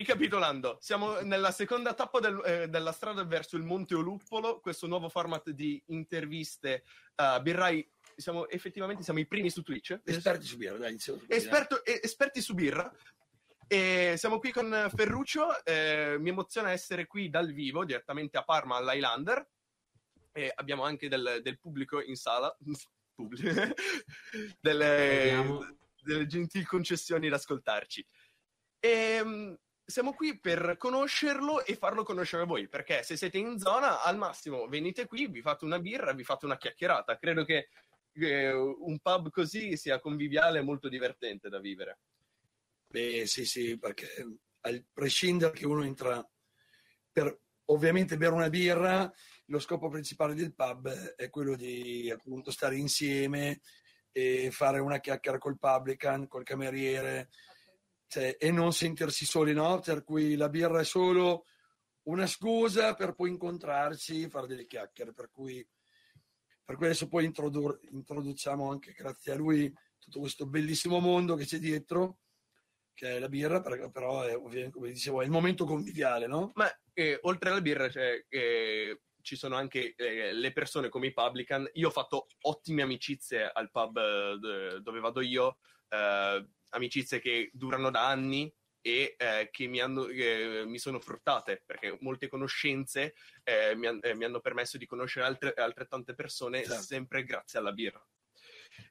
Ricapitolando, siamo nella seconda tappa del, eh, della strada verso il Monte Oluppolo, questo nuovo format di interviste uh, birrai. Siamo effettivamente siamo i primi su Twitch. Esperti su birra, dai, iniziamo. Esperto, eh, esperti su birra. E siamo qui con Ferruccio. Eh, mi emoziona essere qui dal vivo, direttamente a Parma all'Highlander. E abbiamo anche del, del pubblico in sala. delle, delle gentili concessioni ad ascoltarci. E, ehm, siamo qui per conoscerlo e farlo conoscere voi, perché se siete in zona, al massimo venite qui, vi fate una birra, vi fate una chiacchierata. Credo che eh, un pub così sia conviviale e molto divertente da vivere. Beh, sì, sì, perché a prescindere che uno entra per ovviamente bere una birra, lo scopo principale del pub è quello di appunto stare insieme e fare una chiacchiera col publican, col cameriere, cioè, e non sentirsi soli, no? Per cui la birra è solo una scusa per poi incontrarci, fare delle chiacchiere, per cui, per cui adesso poi introdur- introduciamo anche grazie a lui tutto questo bellissimo mondo che c'è dietro, che è la birra, però è, ovviamente, come dicevo, è il momento conviviale, no? Ma eh, oltre alla birra c'è... Eh, ci sono anche eh, le persone come i publican. Io ho fatto ottime amicizie al pub eh, dove vado io, eh, amicizie che durano da anni e eh, che mi, hanno, eh, mi, sono fruttate perché molte conoscenze eh, mi, han, eh, mi, hanno permesso di conoscere altre, altrettante persone certo. sempre grazie alla birra.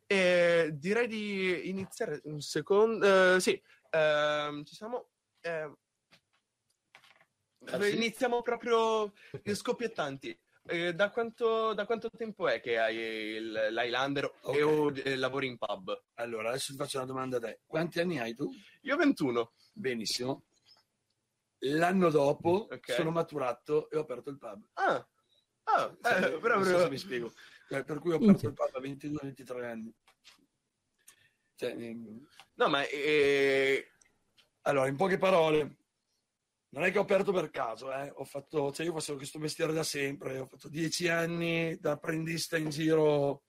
E direi di iniziare un secondo. Eh, sì, ehm, ci siamo. Eh, ah, iniziamo proprio scoppiettanti. Eh, da, quanto, da, quanto, tempo è che hai il, l'Highlander okay. o eh, lavori in pub? Allora, adesso ti faccio una domanda a te. Quanti anni hai tu? Io 21. Benissimo. L'anno dopo okay. sono maturato e ho aperto il pub. Ah, ah eh, però, so mi spiego. Eh, per cui ho aperto il pub a 22-23 anni. Cioè, no, ma... Eh... Allora, in poche parole, non è che ho aperto per caso, eh. ho fatto, cioè io facevo questo mestiere da sempre, ho fatto dieci anni da apprendista in giro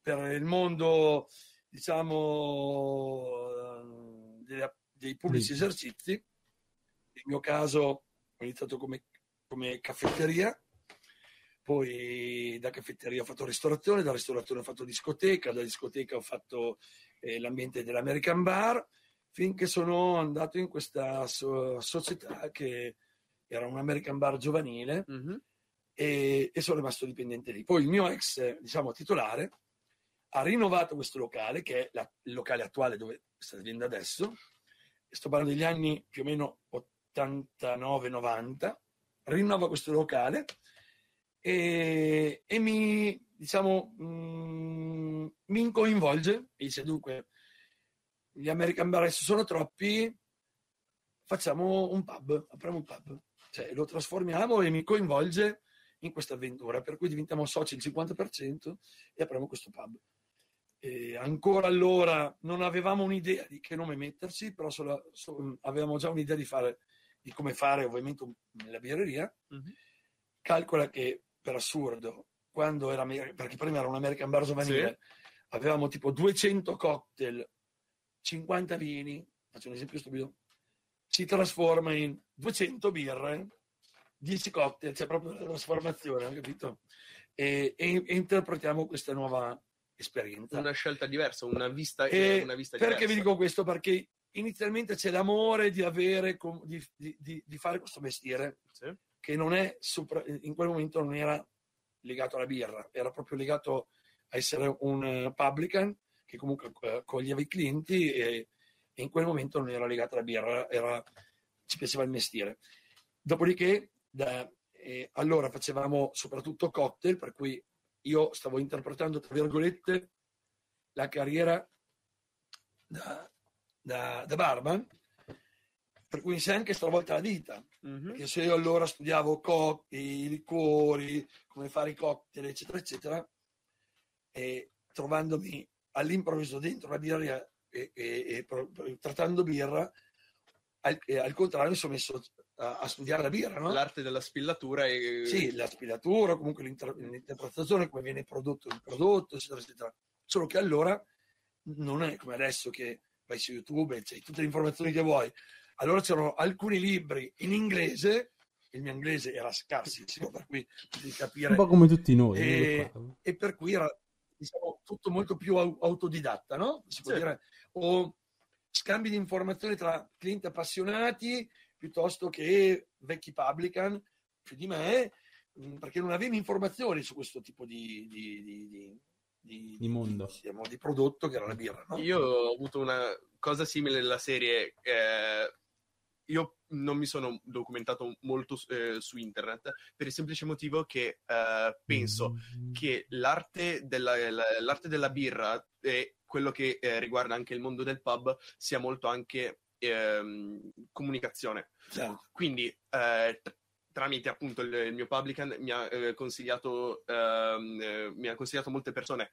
per il mondo, diciamo, dei, dei pubblici esercizi. Nel mio caso ho iniziato come, come caffetteria, poi da caffetteria ho fatto ristorazione, da ristorazione ho fatto discoteca, da discoteca ho fatto eh, l'ambiente dell'American Bar, finché sono andato in questa so- società che era un American Bar giovanile mm-hmm. e-, e, sono rimasto dipendente lì. Poi il mio ex, diciamo, titolare ha rinnovato questo locale, che è la- il locale attuale dove sta vivendo adesso, sto parlando degli anni più o meno 89-90, rinnova questo locale e, e mi, diciamo, mm, mi coinvolge e dice dunque gli American Bar sono troppi, facciamo un pub, apriamo un pub. Cioè, lo trasformiamo e mi coinvolge in questa avventura, per cui diventiamo soci il 50% e apriamo questo pub. E ancora allora non avevamo un'idea di che nome metterci, però solo, solo, avevamo già un'idea di, fare, di come fare ovviamente la birreria. Mm-hmm. Calcola che per assurdo, quando era, perché prima era un American Bar giovanile, sì. avevamo tipo 200 cocktail 50 vini, faccio un esempio stupido, si trasforma in 200 birre, 10 cocktail, c'è proprio la trasformazione, capito? E, e, e, interpretiamo questa nuova esperienza. Una scelta diversa, una vista, una vista perché diversa. vi dico questo? Perché inizialmente c'è l'amore di, avere, di, di, di fare questo mestiere, sì. che non è, in quel momento non era legato alla birra, era proprio legato a essere un publican che comunque eh, accoglieva i clienti e, e, in quel momento non era legata alla birra, era, ci piaceva il mestiere. Dopodiché, da, eh, allora facevamo soprattutto cocktail, per cui io stavo interpretando, tra virgolette, la carriera da, da, da barman, per cui si è anche stravolta la vita, mm-hmm. perché se io allora studiavo cocktail, i liquori, come fare i cocktail, eccetera, eccetera, e trovandomi all'improvviso dentro la birra e, e, e trattando birra, al, al, contrario mi sono messo a, a studiare la birra. No? L'arte della spillatura. E... Sì, la spillatura, comunque l'inter- l'interpretazione, come viene prodotto il prodotto, eccetera, eccetera. Solo che allora non è come adesso che vai su YouTube e c'hai tutte le informazioni che vuoi. allora c'erano alcuni libri in inglese, il mio inglese era scarsissimo, per cui di capire... Un po' come tutti noi. E, e per cui era diciamo, tutto molto più autodidatta, no? Si può sì. dire, o scambi di informazioni tra clienti appassionati piuttosto che vecchi publican più di me, mm, perché non avevi informazioni su questo tipo di, di, di, di, di mondo, diciamo, di prodotto che era la birra. No? Io ho avuto una cosa simile nella serie. Eh, io non mi sono documentato molto eh, su internet per il semplice motivo che eh, penso mm. che l'arte della, l'arte della birra e quello che eh, riguarda anche il mondo del pub sia molto anche ehm, comunicazione. Certo. Quindi eh, tramite appunto il, il, mio publican mi ha eh, consigliato ehm, eh, mi ha consigliato molte persone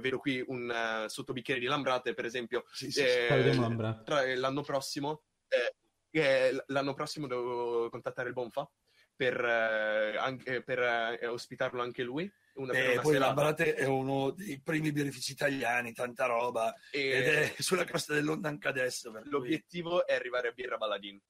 vedo qui un uh, sottobicchiere di Lambrate per esempio sì, sì, eh, tra, l'anno prossimo eh, l'anno prossimo devo contattare il Bonfa per, eh, anche, per eh, ospitarlo anche lui. Una, eh, poi serata. Lambrate è uno dei primi birrifici italiani, tanta roba, e... ed è sulla costa dell'Onda anche adesso. L'obiettivo è arrivare a Birra Baladin.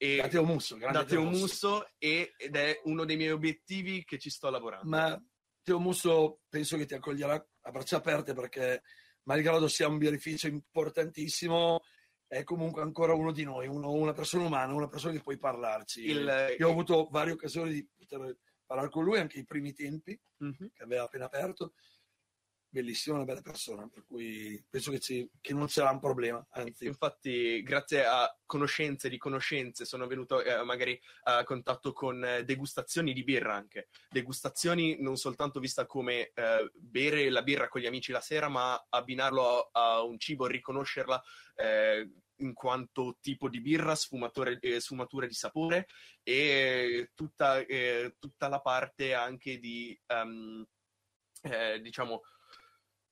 E da Teo Musso, da Teo Musso ed è uno dei miei obiettivi che ci sto lavorando. Ma Teo Musso penso che ti accoglierà a braccia aperte perché malgrado sia un birrificio importantissimo, è comunque ancora uno di noi, uno, una persona umana, una persona che puoi parlarci. Il, Io ho avuto varie occasioni di poter parlare con lui, anche i primi tempi, uh-huh. che aveva appena aperto. Bellissima, una bella persona, per cui penso che, ci, che non sarà un problema. Anzi. Infatti, grazie a conoscenze e riconoscenze, sono venuto eh, magari a contatto con eh, degustazioni di birra anche. Degustazioni non soltanto vista come eh, bere la birra con gli amici la sera, ma abbinarlo a, a un cibo, riconoscerla eh, in quanto tipo di birra, sfumature, eh, sfumature di sapore e tutta, eh, tutta, la parte anche di, um, diciamo,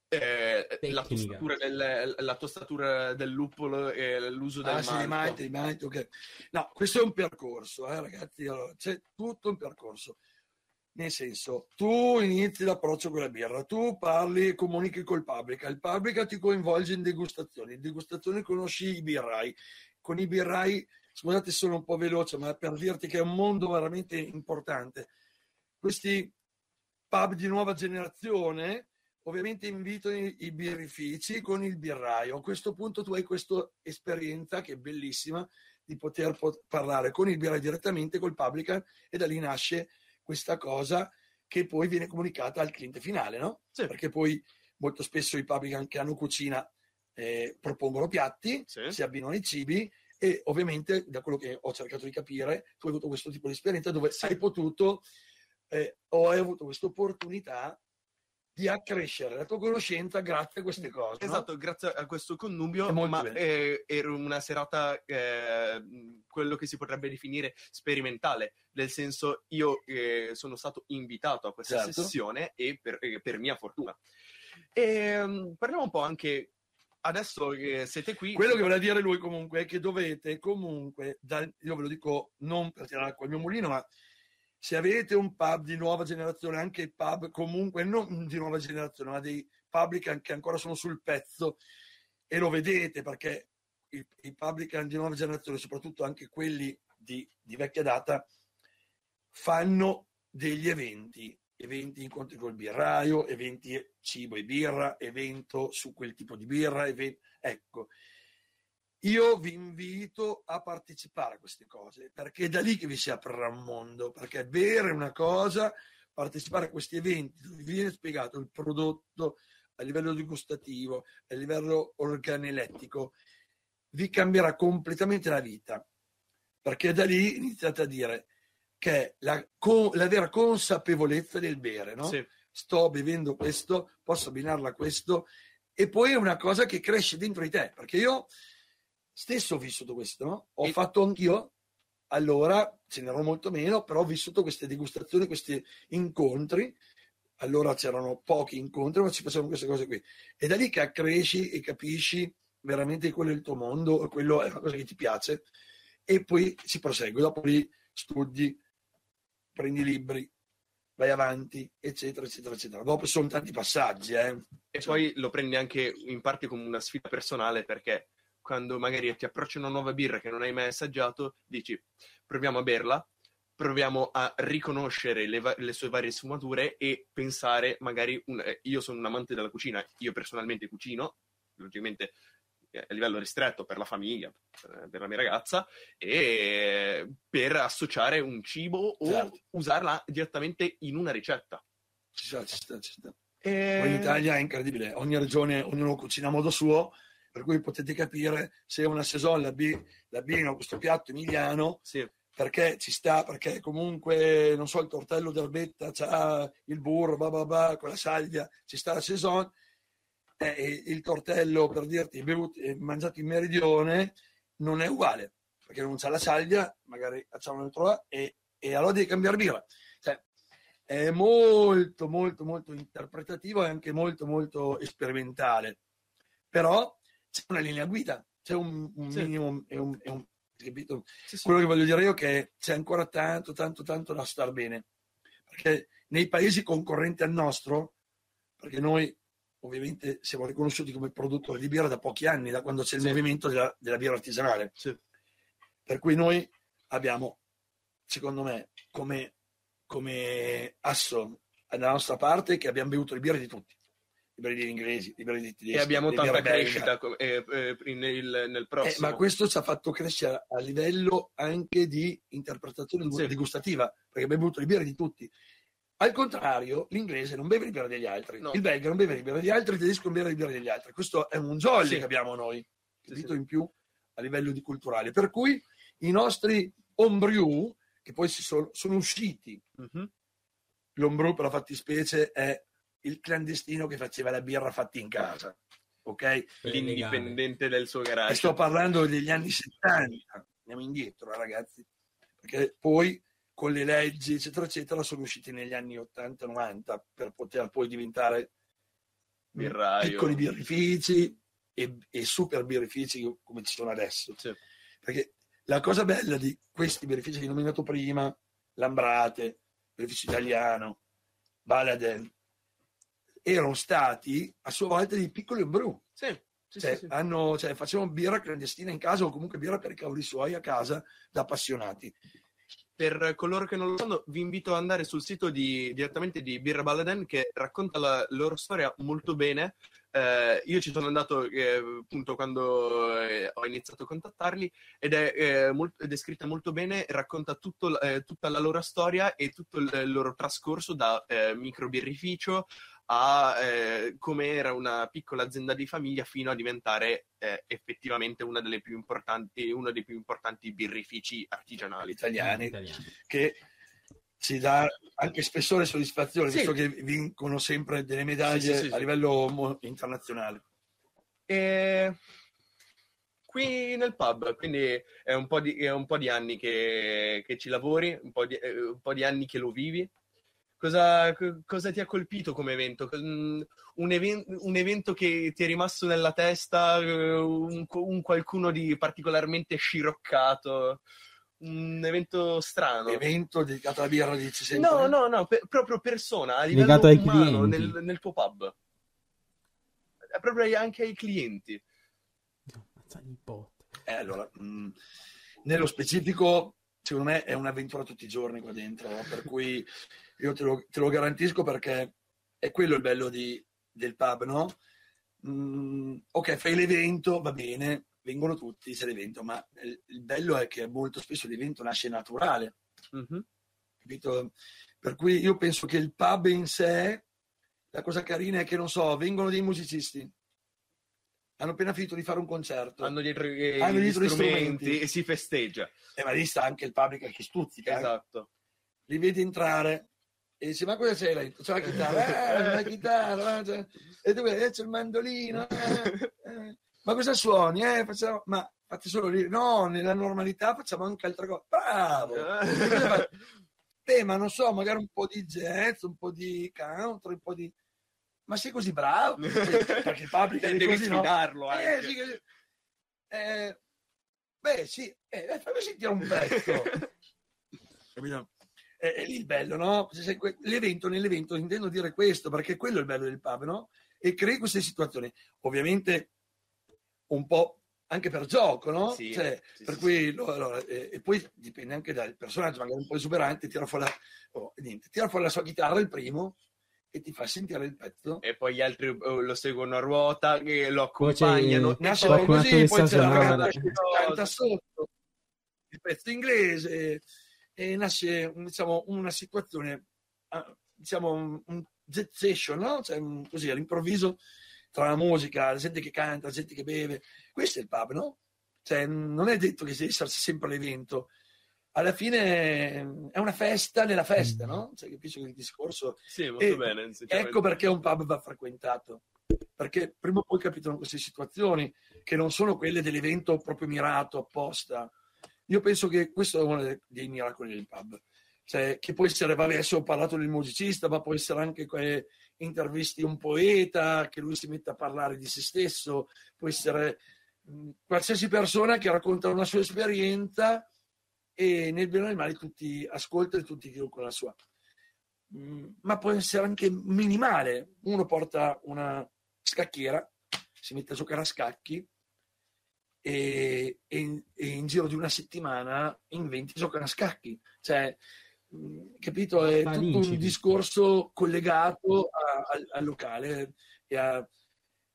eh, la, tostatura del, la, tostatura del, luppolo e l'uso del ah, malto. Sì, malti, malti, okay. No, questo è un percorso, eh, ragazzi, allora, c'è tutto un percorso. Nel senso, tu inizi l'approccio con la birra, tu parli e comunichi col pubblica, il pubblica ti coinvolge in degustazioni, in degustazioni conosci i birrai, con i birrai, scusate sono un po' veloce, ma per dirti che è un mondo veramente importante. Questi pub di nuova generazione ovviamente invitano i birrifici con il birraio. A questo punto tu hai questa esperienza che è bellissima di poter parlare con il birraio direttamente col publican e da lì nasce questa cosa che poi viene comunicata al cliente finale, no? Sì. Perché poi molto spesso i publican che hanno cucina eh, propongono piatti, sì. si abbinano ai cibi e ovviamente da quello che ho cercato di capire tu hai avuto questo tipo di esperienza dove sì. hai potuto eh, o hai avuto questa opportunità di accrescere la tua conoscenza grazie a queste cose. Esatto, no? grazie a questo connubio, ma eh, era una serata, eh, quello che si potrebbe definire sperimentale, nel senso io eh, sono stato invitato a questa certo. sessione e per, per, mia fortuna. E, ehm, parliamo un po' anche adesso che siete qui. Quello che voleva dire lui comunque è che dovete comunque, dal, io ve lo dico non per tirare acqua al mio mulino, ma se avete un pub di nuova generazione, anche pub comunque non di nuova generazione, ma dei publican che ancora sono sul pezzo e lo vedete perché i, i publican di nuova generazione, soprattutto anche quelli di, di vecchia data, fanno degli eventi, eventi incontri col birraio, eventi cibo e birra, evento su quel tipo di birra, eventi, ecco, io vi invito a partecipare a queste cose, perché è da lì che vi si aprirà un mondo, perché bere una cosa, partecipare a questi eventi dove vi viene spiegato il prodotto a livello digustativo, a livello organelettico, vi cambierà completamente la vita, perché da lì iniziate a dire che la, la vera consapevolezza del bere, no? Sì. Sto bevendo questo, posso abbinarla a questo, e poi è una cosa che cresce dentro di te, perché io stesso ho vissuto questo, no? Ho e... fatto anch'io, allora ce n'erano molto meno, però ho vissuto queste degustazioni, questi incontri. Allora c'erano pochi incontri, ma ci facevano queste cose qui. E da lì che cresci e capisci veramente quello è il tuo mondo, quello è una cosa che ti piace, e poi si prosegue. Dopo lì studi, prendi libri, vai avanti, eccetera, eccetera, eccetera. Dopo sono tanti passaggi. Eh. E cioè... poi lo prendi anche in parte come una sfida personale perché quando magari ti approccia una nuova birra che non hai mai assaggiato, dici proviamo a berla, proviamo a riconoscere le, va- le sue varie sfumature e pensare magari, un- eh, io sono un amante della cucina, io personalmente cucino, logicamente eh, a livello ristretto per la famiglia, per, per la mia ragazza, e per associare un cibo o Certo. usarla direttamente in una ricetta. Ci sta, ci sta, ci sta. E... In Italia è incredibile, ogni regione, ognuno cucina a modo suo, per cui potete capire se una saison l'abbi- l'abbino questo piatto emiliano, Sì, perché ci sta, perché comunque, non so, il tortello d'erbetta c'ha il burro, bah bah bah, con la salvia, ci sta la saison, eh, il tortello, per dirti, bevuto, mangiato in meridione, non è uguale, perché non c'ha la salvia, magari facciamo un altro e, e allora devi cambiare birra. Cioè, è molto, molto, molto interpretativo e anche molto, molto sperimentale. Però c'è una linea guida, c'è un, un Sì. minimo e un, e un- capito? sì, sì. Quello che voglio dire io è che c'è ancora tanto, tanto, tanto da star bene. Perché nei paesi concorrenti al nostro, perché noi ovviamente siamo riconosciuti come produttori di birra da pochi anni, da quando c'è il movimento della, della birra artigianale. Per cui noi abbiamo, secondo me, come, come asso dalla nostra parte che abbiamo bevuto le birre di tutti. Birre degli inglesi, dei tedeschi. E abbiamo tanta crescita eh, eh, nel, nel Eh, prossimo. ma questo ci ha fatto crescere a livello anche di interpretazione Sì. degustativa, perché abbiamo bevuto le birre di tutti. Al contrario, l'inglese non beve le birre degli altri, No. il belga non beve le birre degli altri, il tedesco non beve le birre degli altri. Questo è un jolly Sì. che abbiamo noi, capito sì. in più a livello di culturale. Per cui i nostri homebrew, che poi si sono, sono usciti, Mhm. l'homebrew per la fattispecie è il clandestino che faceva la birra fatta in casa, ok? L'indipendente del suo E garage. sto parlando degli anni 70, andiamo indietro eh, ragazzi, perché poi con le leggi eccetera eccetera sono usciti negli anni 80-90 per poter poi diventare Birraio. piccoli birrifici e, e super birrifici come ci sono adesso. Sì. Perché la cosa bella di questi birrifici che ho nominato prima, Lambrate, birrificio italiano, Baladen, erano stati a sua volta dei piccoli brew Sì, sì, cioè, sì, hanno- cioè, facevano birra clandestina in casa o comunque birra per i cavoli suoi a casa da appassionati. Per coloro che non lo sanno, vi invito ad andare sul sito di, direttamente di Birra Balladen che racconta la loro storia molto bene. Eh, io ci sono andato eh, appunto quando eh, ho iniziato a contattarli ed è, eh, molt- ed è scritta molto bene, racconta tutto eh, tutta la loro storia e tutto il, il loro trascorso da eh, microbirrificio a eh, come era una piccola azienda di famiglia fino a diventare eh, effettivamente una delle più importanti, uno dei più importanti birrifici artigianali. italiani Italiani. che ci dà anche spessore e soddisfazione, Sì. visto che vincono sempre delle medaglie Sì, sì, sì, a sì. livello internazionale. E qui nel pub, quindi è un po' di, è un po' di anni che, che ci lavori, un po' di, eh, un po' di anni che lo vivi. Cosa, co- cosa ti ha colpito come evento? Mm, Un, even- un evento che ti è rimasto nella testa, eh, un, un qualcuno di particolarmente sciroccato, un evento strano? Evento dedicato alla birra, dici sempre? No, no, no, pe- proprio persona, a livello Legato ai umano, clienti. nel, nel tuo pub. È proprio anche ai clienti. Eh, allora, mh, nello specifico, secondo me è un'avventura tutti i giorni qua dentro, per cui io te lo, te lo garantisco perché è quello il bello di- del pub, no? Mm, ok, fai l'evento, va bene, vengono tutti, c'è l'evento, ma il, il bello è che molto spesso l'evento nasce naturale, Mhm. capito? Per cui io penso che il pub in sé, la cosa carina è che, non so, vengono dei musicisti, hanno appena finito di fare un concerto, Hanno dietro i- Hanno gli dietro gli strumenti, strumenti. e si festeggia. e ma lì sta anche il pubblico che stuzzica, eh. Esatto. li vedi entrare e dice ma cosa c'è là? C'è la chitarra, eh, la chitarra, c'è- e tu vedi, eh, c'è il mandolino, eh, eh. ma cosa suoni? Eh, facciamo... Ma fate solo lì, no, nella normalità facciamo anche altre cose, bravo! Eh, ma non so, magari un po' di jazz, un po' di country, un po' di... Ma sei così bravo? Perché il pubblico è Devi così, no? sfidarlo Eh, anche. sì, eh, beh, sì, eh, fammi sentire un pezzo. Capito? È, è lì il bello, no? L'evento, nell'evento intendo dire questo, perché quello è il bello del pub, no? E crei queste situazioni. Ovviamente un po' anche per gioco, no? Sì, Cioè, sì, per sì, cui, lo- allora, eh, e poi dipende anche dal personaggio, magari un po' esuberante, tira fuori la, oh, niente, tira fuori la sua chitarra il primo e ti fa sentire il pezzo. E poi gli altri eh, lo seguono a ruota, che lo Poi c'è- accompagnano. e Nasce così, poi c'è la canta sotto il pezzo inglese e nasce diciamo, una situazione, ah, diciamo un, un jet session, no? Cioè, un- così all'improvviso tra la musica, la gente che canta, la gente che beve. Questo è il pub, no? Cioè, non è detto che sia esserci sempre all'evento. Alla fine è una festa nella festa, no? Cioè, capisci il discorso? Sì, molto E bene. Ecco perché un pub va frequentato. Perché prima o poi capitano queste situazioni che non sono quelle dell'evento proprio mirato apposta. Io penso che questo è uno dei- miracoli del pub. Cioè, che può essere, vabbè, adesso ho parlato del musicista, ma può essere anche che intervisti un poeta, che lui si metta a parlare di se stesso, può essere mh, qualsiasi persona che racconta una sua esperienza e nel bene e nel male tutti ascoltano e tutti dicono la sua. Mm, ma può essere anche minimale. Uno porta una scacchiera, si mette a giocare a scacchi e, e in, e in giro di una settimana in 20 giocano a scacchi. Cioè, capito? È tutto un discorso collegato a- al, al locale. E a-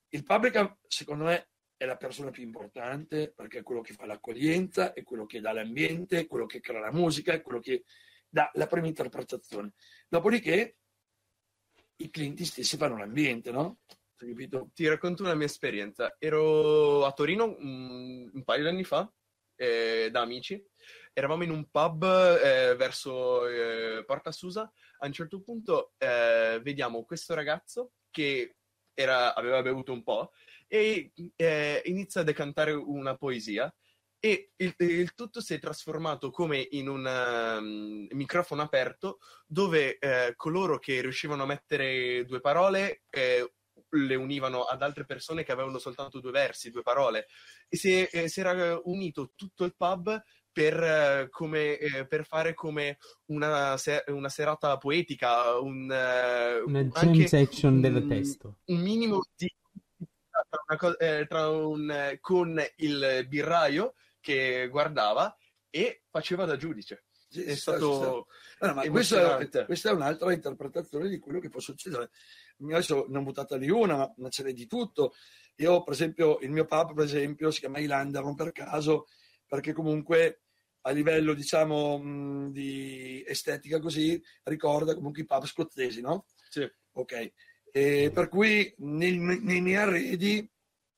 il pubblic, secondo me, è la persona più importante perché è quello che fa l'accoglienza, è quello che dà l'ambiente, è quello che crea la musica, è quello che dà la prima interpretazione. Dopodiché i clienti stessi fanno l'ambiente, no? Capito? Ti racconto una mia esperienza. Ero a Torino un, un paio di anni fa, eh, da amici. Eravamo in un pub eh, verso eh, Porta Susa. A un certo punto eh, vediamo questo ragazzo che era- aveva bevuto un po' e eh, inizia a decantare una poesia. E il, il tutto si è trasformato come in un um, microfono aperto dove eh, coloro che riuscivano a mettere due parole le univano ad altre persone che avevano soltanto due versi, due parole. E si, eh, si era unito tutto il pub per, eh, come, eh, per fare come una, se- una serata poetica, un, eh, Una jam section un- del testo. un minimo di tra co- eh, tra un, eh, con il birraio che guardava e faceva da giudice. È stato No, ma questa questa è un'altra interpretazione di quello che può succedere. Adesso ne ho buttata di una, ma- ce n'è di tutto. Io, per esempio, il mio pub, per esempio, si chiama Highlander, non per caso, perché comunque a livello, diciamo, di estetica così, ricorda comunque i pub scozzesi, no? Sì. Ok. E per cui nei, nei miei arredi,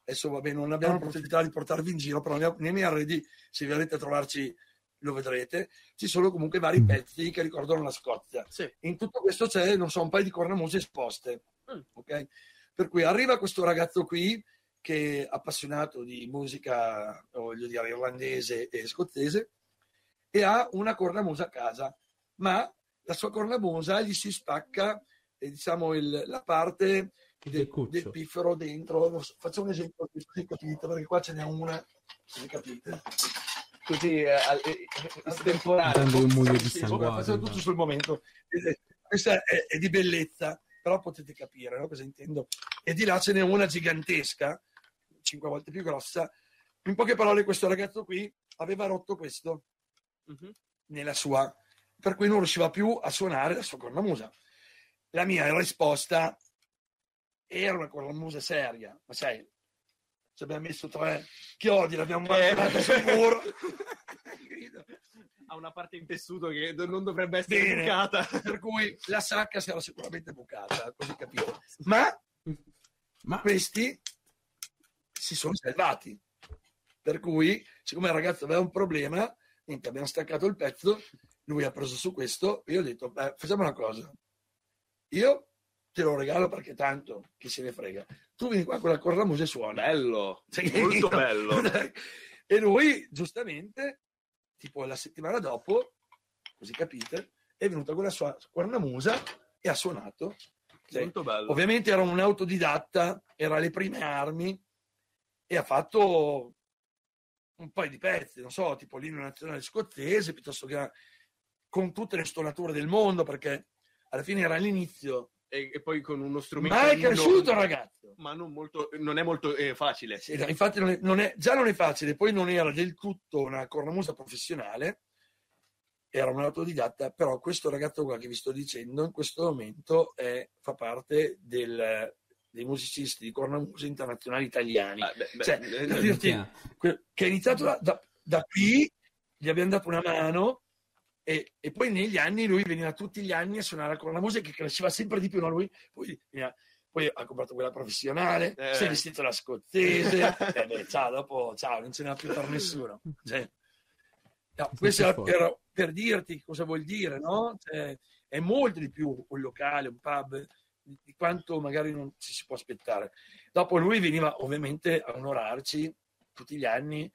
adesso vabbè, non abbiamo la possibilità di portarvi in giro, però nei, nei miei arredi, se verrete a trovarci, lo vedrete, ci sono comunque vari Mm. pezzi che ricordano la Scozia. Sì. In tutto questo c'è, non so, un paio di cornamuse esposte. Mm. ok? Per cui arriva questo ragazzo qui che è appassionato di musica, voglio dire, irlandese e scozzese, e ha una cornamusa a casa, ma la sua cornamusa gli si spacca, eh, diciamo, il- la parte del, del piffero dentro. So, Faccio un esempio, così capite, perché qua ce n'è una, se capite. Così eh, eh, vabbè, facciamo tutto sul momento. Eh, Questa è, è di bellezza, però potete capire no, cosa intendo. E di là ce n'è una gigantesca, cinque volte più grossa. In poche parole, questo ragazzo qui aveva rotto questo Mhm. nella sua, per cui non riusciva più a suonare la sua cornamusa. La mia risposta era una cornamusa seria, ma sai, ci abbiamo messo tre chiodi, l'abbiamo Eh. guardata sul muro. Ha una parte in tessuto che non dovrebbe essere Bene. bucata. per cui la sacca si era sicuramente bucata, così capito. Ma Ma questi si sono salvati. Per cui, siccome il ragazzo aveva un problema, niente, abbiamo staccato il pezzo, lui ha preso su questo, io ho detto, beh, facciamo una cosa. Io te lo regalo perché tanto chi se ne frega. Tu vieni qua con la cornamusa e suona. Bello, molto bello. e lui, giustamente, tipo la settimana dopo, così capite, è venuto con la sua cornamusa e ha suonato. Sì. Molto bello. Ovviamente era un autodidatta, era alle prime armi e ha fatto un paio di pezzi, non so, tipo l'inno nazionale scozzese, piuttosto che con tutte le stonature del mondo, perché alla fine era all'inizio e, e poi con uno strumento... Ma è cresciuto non- ragazzo. Ma non, molto, non è molto eh, facile. Sì, infatti non è- non è- già non è facile, poi non era del tutto una cornamusa professionale, era un autodidatta, però questo ragazzo qua che vi sto dicendo in questo momento è- fa parte del- dei musicisti di cornamusa internazionali italiani. Ah, beh, beh, Cioè, eh, per dirti, Minchia. que- che è iniziato da, da- da qui, gli abbiamo dato una mano e, e poi negli anni lui veniva tutti gli anni a suonare con la musica che cresceva sempre di più no? lui poi, veniva- poi ha comprato quella professionale Eh. si è vestito da scozzese e beh, ciao dopo ciao non ce n'è più per nessuno Cioè, no, questo era per, per dirti cosa vuol dire no? Cioè, è molto di più un locale un pub di di quanto magari non ci si può aspettare dopo lui veniva ovviamente a onorarci tutti gli anni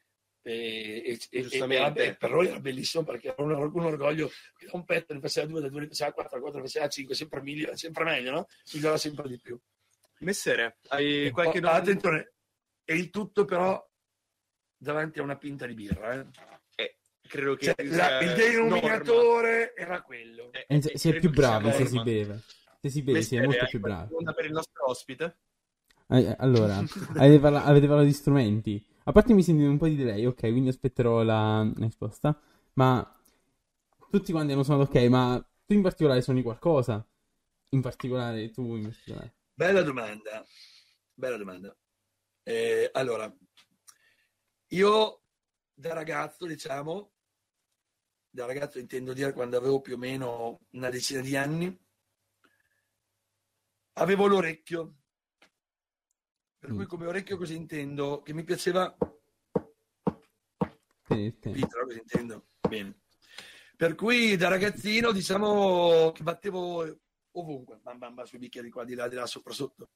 e, e- e- Giustamente. e per noi era bellissimo perché era un, un orgoglio che da un petto ne faceva due, da due ne faceva quattro, da quattro ne faceva cinque, sempre meglio, sempre meglio, no? Migliora sempre di più. Messere, hai E qualche domanda? attenzione, e il tutto però davanti a una pinta di birra. eh. Credo che Cioè, la- il denominatore era quello. norma. Eh, Eh, eh, si è più bravi se si norma. beve. Se si beve si è molto più bravi. per il nostro ospite? Eh, allora, avete, parla- avete parlato di strumenti. A parte mi senti un po' di delay, ok, quindi aspetterò la risposta. Ma tutti quanti hanno suonato ok, ma tu in particolare suoni qualcosa? In particolare tu in particolare. Bella domanda, bella domanda. Eh, allora, io da ragazzo, diciamo, da ragazzo intendo dire quando avevo più o meno una decina di anni, avevo l'orecchio. Per cui Mm. come orecchio cosa intendo? Che mi piaceva Sì, sì. Cosa intendo? Bene. Per cui da ragazzino, diciamo, che battevo ovunque, bam bam bam, sui bicchieri qua, di là, di là, sopra, sotto.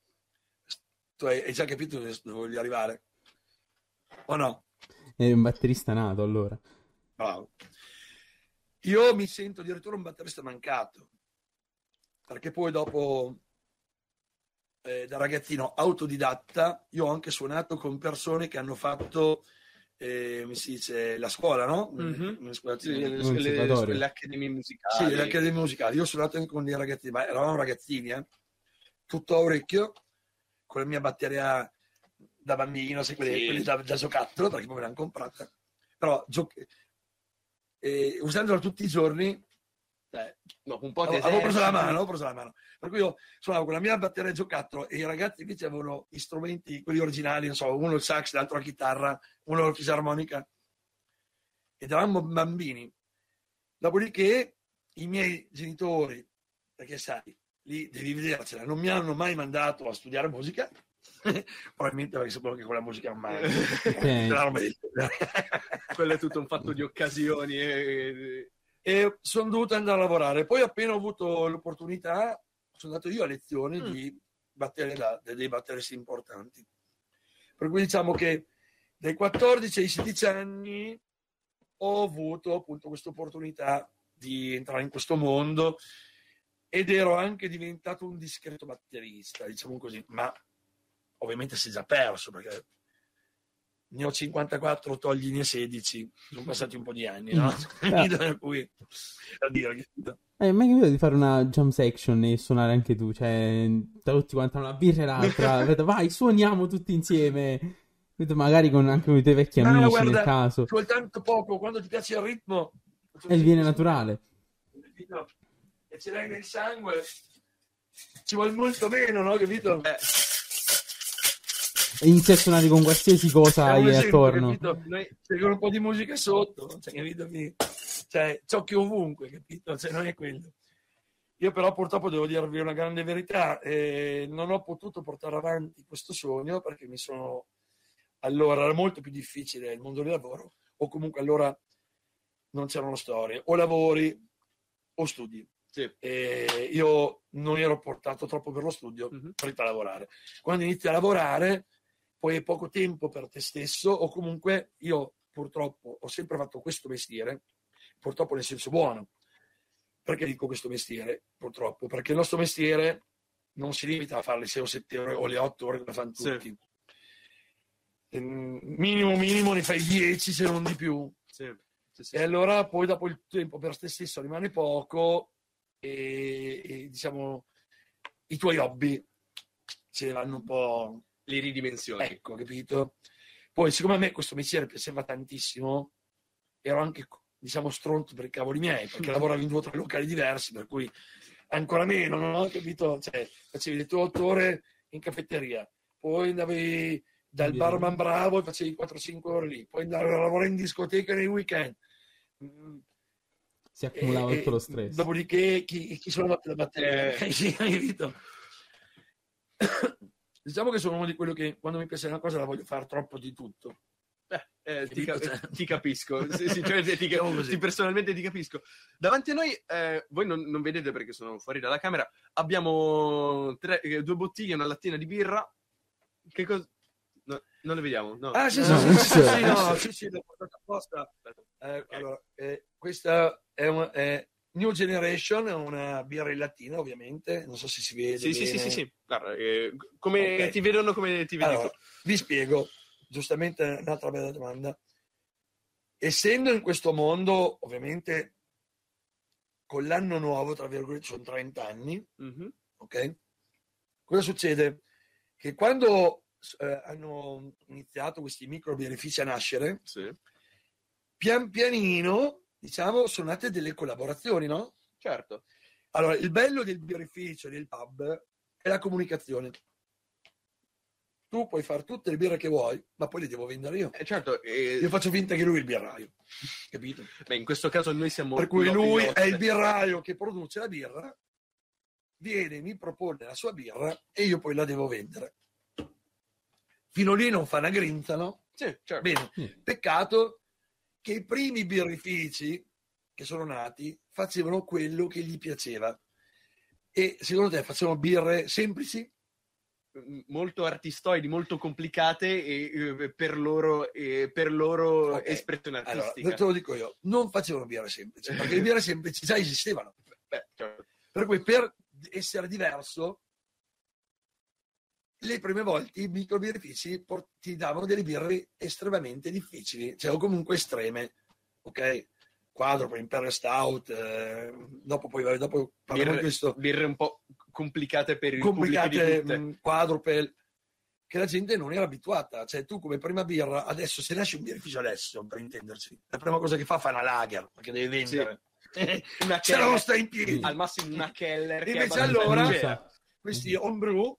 Tu hai, hai già capito dove dove voglio arrivare? O no? Eri un batterista nato allora. Bravo. Io mi sento addirittura un batterista mancato, perché poi dopo, eh, da ragazzino autodidatta, io ho anche suonato con persone che hanno fatto, eh, si dice, la scuola, no? Mhm. Scuola- Sì, le, le, conservatorio. le accademie Sì, musicali. le accademie musicali. Io ho suonato anche con dei ragazzini, ma eravamo ragazzini, eh? tutto a orecchio, con la mia batteria da bambino, sai, quelle, Sì. quelle da, da giocattolo, perché poi me l'hanno comprata. Però gio- eh, usandola tutti i giorni, Dopo un po' di avevo, preso la mano, avevo preso la mano. Per cui io suonavo con la mia batteria giocattolo e i ragazzi invece avevano gli strumenti, quelli originali, non so, uno il sax, l'altro la chitarra, uno la fisarmonica. Ed eravamo bambini. Dopodiché i miei genitori, perché sai, lì devi vedercela, non mi hanno mai mandato a studiare musica, probabilmente perché sapevo che con la musica. Era roba di- Quello è tutto un fatto di occasioni. E... e sono dovuto andare a lavorare. Poi appena ho avuto l'opportunità, sono andato io a lezione Mm. di battere da, dei batteristi importanti. Per cui diciamo che dai 14 ai 16 anni ho avuto appunto questa opportunità di entrare in questo mondo ed ero anche diventato un discreto batterista, diciamo così, ma ovviamente si è già perso perché ne ho 54, togli ne 16, sono passati un po' di anni, no? per cui a dire che Eh, ma capito di fare una jam section e suonare anche tu? Cioè, tra tutti quanti una birra e l'altra. Vedo, vai, suoniamo tutti insieme. Vedo, magari con anche con i tuoi vecchi No, amici guarda, nel caso. soltanto poco, quando ti piace il ritmo E viene naturale. e ce l'hai nel sangue ci vuole molto meno, no? Capito? Eh, E inizi a suonare con qualsiasi cosa hai attorno. capito? noi, C'è un po' di musica sotto, cioè, capito? Cioè, ciocchi ovunque, capito? Cioè, non è quello. Io però purtroppo devo dirvi una grande verità, eh, non ho potuto portare avanti questo sogno perché mi sono... Allora era molto più difficile il mondo del lavoro, o comunque allora non c'erano storie, o lavori o studi. sì. E io non ero portato troppo per lo studio, Mhm. per a lavorare. Quando inizi a lavorare, poi hai poco tempo per te stesso, o comunque io purtroppo ho sempre fatto questo mestiere, purtroppo nel senso buono. Perché dico questo mestiere? Purtroppo, perché il nostro mestiere non si limita a fare le 6 o 7 ore o le 8 ore che fanno Sì. tutti. Ehm, Minimo, minimo ne fai 10 se non di più. Sì, sì, sì. E allora poi dopo il tempo per te stesso rimane poco e, e, diciamo i tuoi hobby se ne vanno un po'... Le ridimensioni. Ecco, capito? Poi, siccome a me questo mestiere piaceva tantissimo, ero anche, diciamo, stronto per i cavoli miei, perché lavoravo in due o tre locali diversi, per cui ancora meno, no? Capito? Cioè, facevi le tue otto ore in caffetteria, poi andavi dal barman bravo e facevi 4-5 ore lì, poi andavi a lavorare in discoteca nei weekend. Mm, Si accumulava e- tutto lo stress. Dopodiché, chi, chi sono la batteria? Eh. Sì, diciamo che sono uno di quelli che quando mi piace una cosa la voglio fare troppo di tutto. Eh, eh, ti, Capito? cap- ti capisco, sì, sinceramente ti, Diciamo ti- personalmente ti capisco. Davanti a noi, eh, voi non, non vedete perché sono fuori dalla camera, abbiamo tre- eh, due bottiglie e una lattina di birra. Che cosa? No, non le vediamo. No. Ah, sì, No, sì, sì, sì, sì, no, sì, sì, l'ho portata apposta. Eh, allora, eh, questa è, una, è New Generation, è una birra in lattina, ovviamente. Non so se si vede. Sì, sì, sì, sì, sì. Guarda, eh, come Ok. ti vedono, come ti vedi Allora, vi spiego, giustamente un'altra bella domanda. Essendo in questo mondo, ovviamente, con l'anno nuovo, tra virgolette, sono 30 anni, Mhm. ok? Cosa succede? Che quando eh, hanno iniziato questi micro benefici a nascere, Sì. pian pianino, diciamo, sono nate delle collaborazioni, no? Certo. Allora, il bello del birrificio e del pub è la comunicazione. Tu puoi fare tutte le birre che vuoi, ma poi le devo vendere io. Eh, certo, eh, Io faccio finta che lui è il birraio, capito? beh, in questo caso noi siamo... Per cui lui è il birraio che produce la birra, viene, mi propone la sua birra e io poi la devo vendere. Fino lì non fa una grinta, no? Sì, certo. Bene, Sì. peccato che i primi birrifici che sono nati facevano quello che gli piaceva. E secondo te facevano birre semplici? molto artistoidi, molto complicate e eh, per loro, e per loro Ok. espressione Allora, artistica. te lo dico io, non facevano birre semplici, perché le birre semplici già esistevano. Beh, certo. Per cui per essere diverso, le prime volte i micro birrifici por- ti davano delle birre estremamente difficili, cioè o comunque estreme, ok? Quadruple, Imperial Stout, eh, dopo poi dopo parliamo di birre, questo, birre un po' complicate per il pubblico di complicate mh, quadruple che la gente non era abituata, cioè tu come prima birra, adesso se nasce un birrificio adesso, per intenderci, la prima cosa che fa fa una lager, perché deve vendere. Una Se no non Keller, sta in piedi. al massimo una Keller. Invece allora- questi homebrew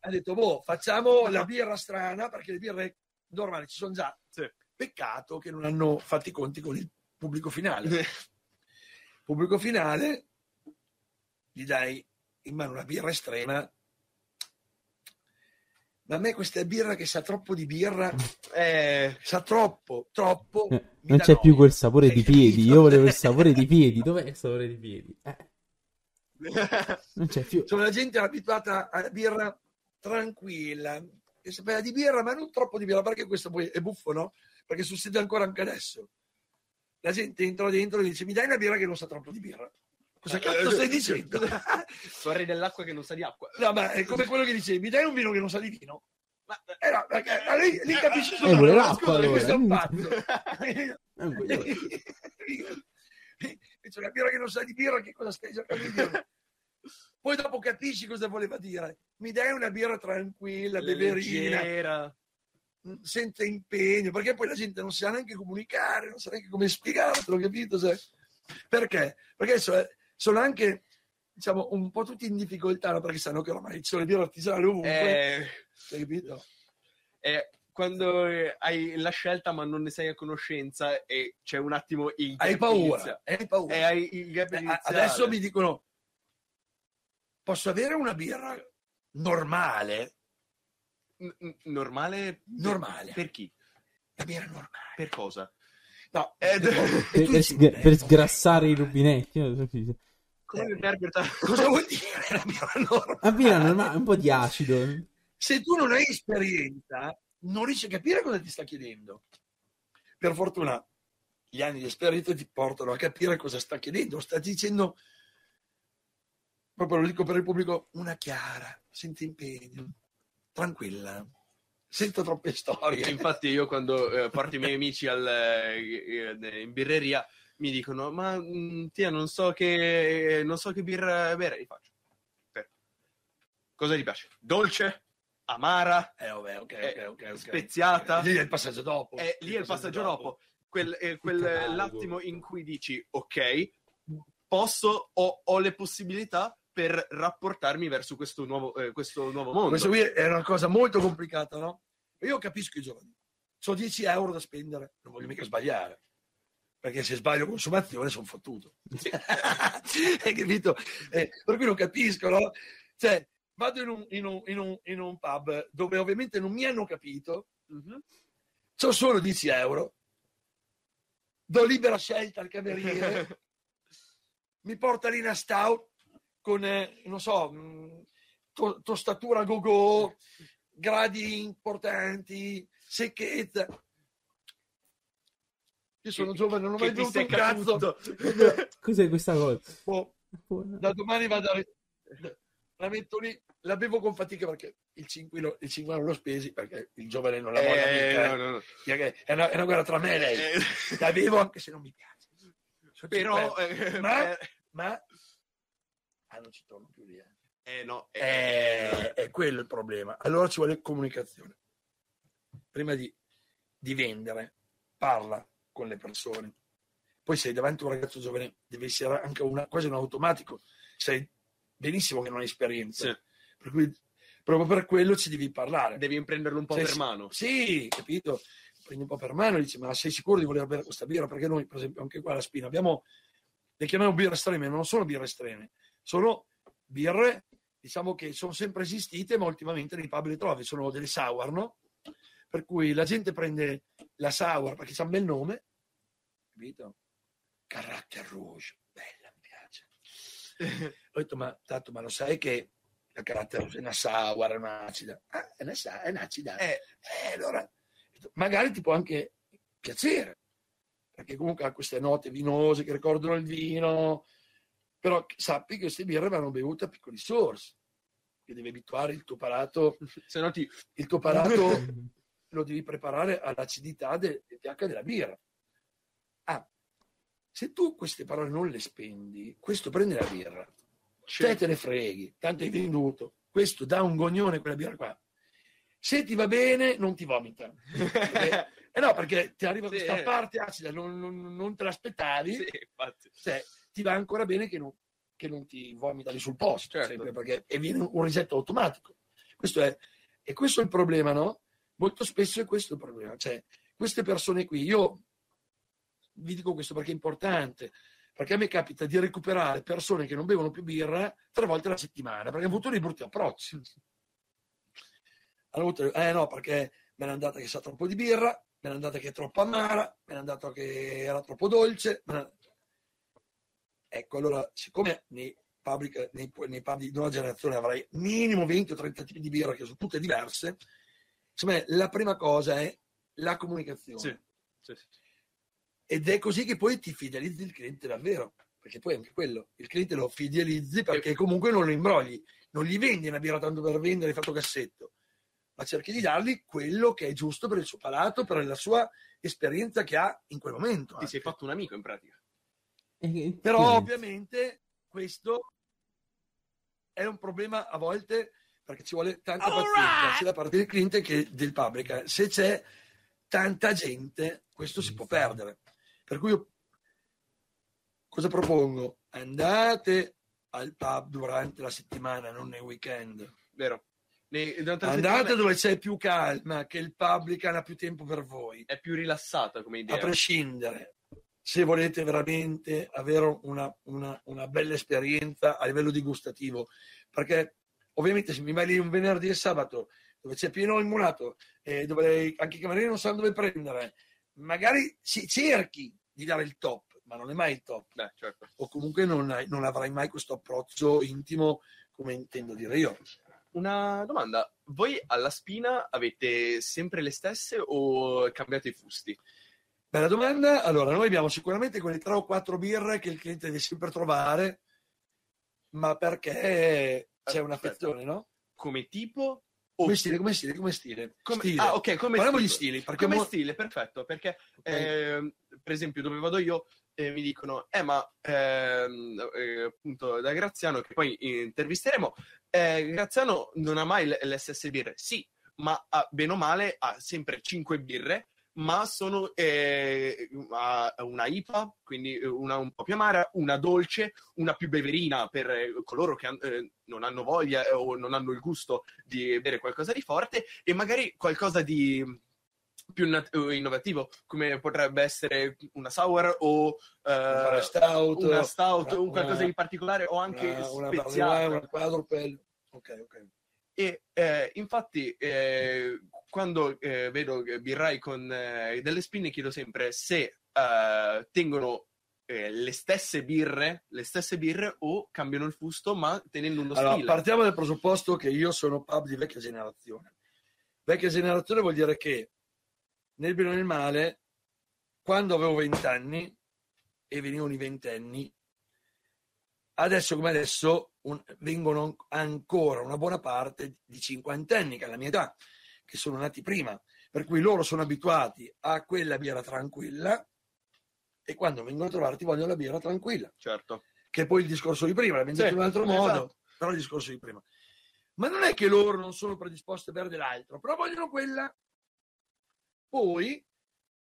ha detto boh facciamo la birra strana perché le birre normali ci sono già Sì. peccato che non hanno fatto i conti con il pubblico finale pubblico finale gli dai in mano una birra estrema ma a me questa birra che sa troppo di birra Eh, sa troppo troppo Eh, Non c'è più quel sapore di piedi. capito? Io volevo il sapore di piedi. Dov'è il sapore di piedi? Eh, non c'è più. Cioè, la gente è abituata alla birra tranquilla, che sapeva di birra, ma non troppo di birra, perché questo poi è buffo, no? Perché succede ancora anche adesso. La gente entra dentro e dice: Mi dai una birra che non sa troppo di birra. Cosa cazzo stai dicendo? Vorrei dell'acqua che non sa di acqua. no, ma è come quello che dice: Mi dai un vino che non sa di vino? Ma, Eh no, perché ma lì, lì capisci Eh, solo vuole ma l'acqua, scusa, questo è un allora. pazzo. È un coglione. C'è una birra che non sa di birra, che cosa stai cercando di dire? Poi dopo capisci cosa voleva dire. Mi dai una birra tranquilla, beverina, leggera. senza impegno, perché poi la gente non sa neanche comunicare, non sa neanche come spiegartelo, capito? Sai? Perché? Perché so- sono anche, diciamo, un po' tutti in difficoltà, perché sanno che ormai ci sono le birre artigianali ovunque, Eh, hai capito? eh, quando hai la scelta ma non ne sei a conoscenza e c'è un attimo il Hai gap paura, iniziale. hai paura. E hai il gap Eh, iniziale. adesso mi dicono, posso avere una birra normale? N- normale? Normale. Per chi? La birra normale. Per cosa? No, Eh, e Per, per dici, sg- eh, per sgrassare i rubinetti. Come Eh. interpreta? Cosa vuol dire la birra normale? Ah, via, normale, un po' di acido. Se tu non hai esperienza, non riesci a capire cosa ti sta chiedendo. Per fortuna, gli anni di esperienza ti portano a capire cosa sta chiedendo. Sta dicendo, proprio lo dico per il pubblico, una chiara, senza impegno, tranquilla, senza troppe storie. Infatti io quando eh, porto i miei amici al, eh, eh, in birreria mi dicono ma mm, tia non so che non so che birra bere, gli faccio. "Per- Cosa ti piace? Dolce? Amara? Eh, vabbè, ok, Eh, ok, ok. ok. speziata? Lì è il passaggio dopo. Eh, lì è il passaggio dopo. Quel, eh, quel l'attimo in cui dici, ok, posso, ho, ho le possibilità per rapportarmi verso questo nuovo, eh, questo nuovo mondo. Questo qui è una cosa molto complicata, no? Io capisco i giovani. Sono 10 euro da spendere, non voglio mica sbagliare. Perché se sbaglio consumazione sono fottuto. Hai capito? Eh, per cui non capisco, no? Cioè, vado in un, in un- in un- in un pub dove ovviamente non mi hanno capito, Mhm. c'ho solo 10 euro, do libera scelta al cameriere, mi porta lì una stout con, eh, non so, mh, to- tostatura go-go, gradi importanti, secchezza. Io sono giovane, non ho Che mai bevuto un cazzo. Cos'è questa cosa? Oh, da domani vado a... La metto lì, la bevo con fatica perché il 5 il 5 euro l'ho spesi perché il giovane non la vuole Eh, mica, no, eh. no, no. È, una, è una guerra tra me e lei. Eh, La bevo anche se non mi piace. Sono però, eh, Ma- eh, ma ah, non ci torno più lì. eh. eh, no, eh, È, è quello il problema. Allora ci vuole comunicazione. Prima di, di vendere, parla con le persone. Poi sei davanti a un ragazzo giovane, deve essere anche una, quasi un automatico. Sai benissimo che non hai esperienza. Sì. Per cui, proprio per quello ci devi parlare. devi prenderlo un po' Sei per mano. Sì, capito? Prendi un po' per mano e dici, ma sei sicuro di voler bere questa birra? Perché noi, per esempio, anche qua alla Spina abbiamo, le chiamiamo birre estreme, ma non sono birre estreme, sono birre, diciamo che sono sempre esistite, ma ultimamente nei pub le trovi, sono delle sour, no? Per cui la gente prende la sour perché c'ha un bel nome, capito? Character Rouge, bella, mi piace. Ho detto, ma tanto, ma lo sai che la Character Rouge è una sour, è un'acida? Ah, è una, è un'acida. Eh, Eh, allora, magari ti può anche piacere, perché comunque ha queste note vinose che ricordano il vino, però sappi che queste birre vanno bevute a piccoli sorsi, che devi abituare il tuo palato, se no ti... il tuo palato lo devi preparare all'acidità del, del pH della birra. Ah, se tu queste parole non le spendi, questo prende la birra, te te ne freghi, tanto hai venduto, questo dà un gognone quella birra qua. Se ti va bene, non ti vomita. Eh no, perché ti arriva Sì, questa parte acida, non, non- non te l'aspettavi, Sì, infatti. cioè, ti va ancora bene che non, che non ti vomita lì sul posto, Certo. sempre, perché e viene un risetto automatico. Questo è, e questo è il problema, no? Molto spesso è questo il problema. Cioè, queste persone qui, io vi dico questo perché è importante, perché a me capita di recuperare persone che non bevono più birra tre volte alla settimana, perché hanno avuto dei brutti approcci. Hanno avuto, eh no, perché me n'è andata che sa troppo di birra, me n'è andata che è troppo amara, me n'è andata che era troppo dolce. me Ecco, allora, siccome nei, public, nei, nei pub di nuova generazione avrai minimo 20 o 30 tipi di birra che sono tutte diverse, secondo me la prima cosa è la comunicazione. Sì. Sì, sì. Ed è così che poi ti fidelizzi il cliente davvero. Perché poi anche quello, il cliente lo fidelizzi perché comunque non lo imbrogli, non gli vendi una birra tanto per vendere fatto cassetto, ma cerchi di dargli quello che è giusto per il suo palato, per la sua esperienza che ha in quel momento. Ti anche. sei fatto un amico in pratica. E che- Però ovviamente questo è un problema a volte perché ci vuole tanta All pazienza right. sia da parte del cliente che del pubblic. Se c'è tanta gente, questo si può perdere. Per cui io cosa propongo? Andate al pub durante la settimana, non nei weekend. Vero? Andate settimana dove c'è più calma, che il public ha più tempo per voi. È più rilassata come idea. a prescindere se volete veramente avere una, una- una bella esperienza a livello digustativo perché ovviamente se mi vai lì un venerdì e sabato dove c'è pieno il murato e dove anche i camerieri non sanno dove prendere magari cerchi di dare il top ma non è mai il top Beh, certo. o comunque non, hai- non avrai mai questo approccio intimo come intendo dire io Una domanda. Voi alla spina avete sempre le stesse o cambiate i fusti? Bella domanda. Allora, noi abbiamo sicuramente quelle tre o quattro birre che il cliente deve sempre trovare, ma perché c'è un'affezione, no? Come tipo? O Come stile, come stile, come stile. come- Stile. Ah, ok, come Parliamo stile. di stili, perché Come mo- stile, perfetto, perché Ok. ehm, per esempio dove vado io eh, mi dicono, eh ma ehm, eh, appunto da Graziano, che poi intervisteremo, eh, Graziano non ha mai l'SS birre. Sì, ma ha, bene o male ha sempre 5 birre, ma sono eh, una IPA, quindi una un po' più amara, una dolce, una più beverina per eh, coloro che eh, non hanno voglia eh, o non hanno il gusto di bere qualcosa di forte e magari qualcosa di più nat- innovativo, come potrebbe essere una sour o una stout, una stout una, un qualcosa di particolare o anche una, speziata. Una, una quadrupel. Ok, ok. E eh, infatti, eh, quando eh, vedo birrai con eh, delle spinne, chiedo sempre se eh, tengono eh, le stesse birre, le stesse birre o cambiano il fusto, ma tenendo uno allora, stile. Partiamo dal presupposto che io sono pub di vecchia generazione. Vecchia generazione vuol dire che nel bene o nel male, quando avevo 20 anni e venivano i ventenni, adesso come adesso un, vengono ancora una buona parte di cinquantenni, che è la mia età, che sono nati prima, per cui loro sono abituati a quella birra tranquilla e quando vengono a trovarti vogliono la birra tranquilla. Certo. Che è poi il discorso di prima, l'abbiamo detto Sì, in un altro esatto. modo, però il discorso di prima. Ma non è che loro non sono predisposti a bere dell'altro, però vogliono quella. Poi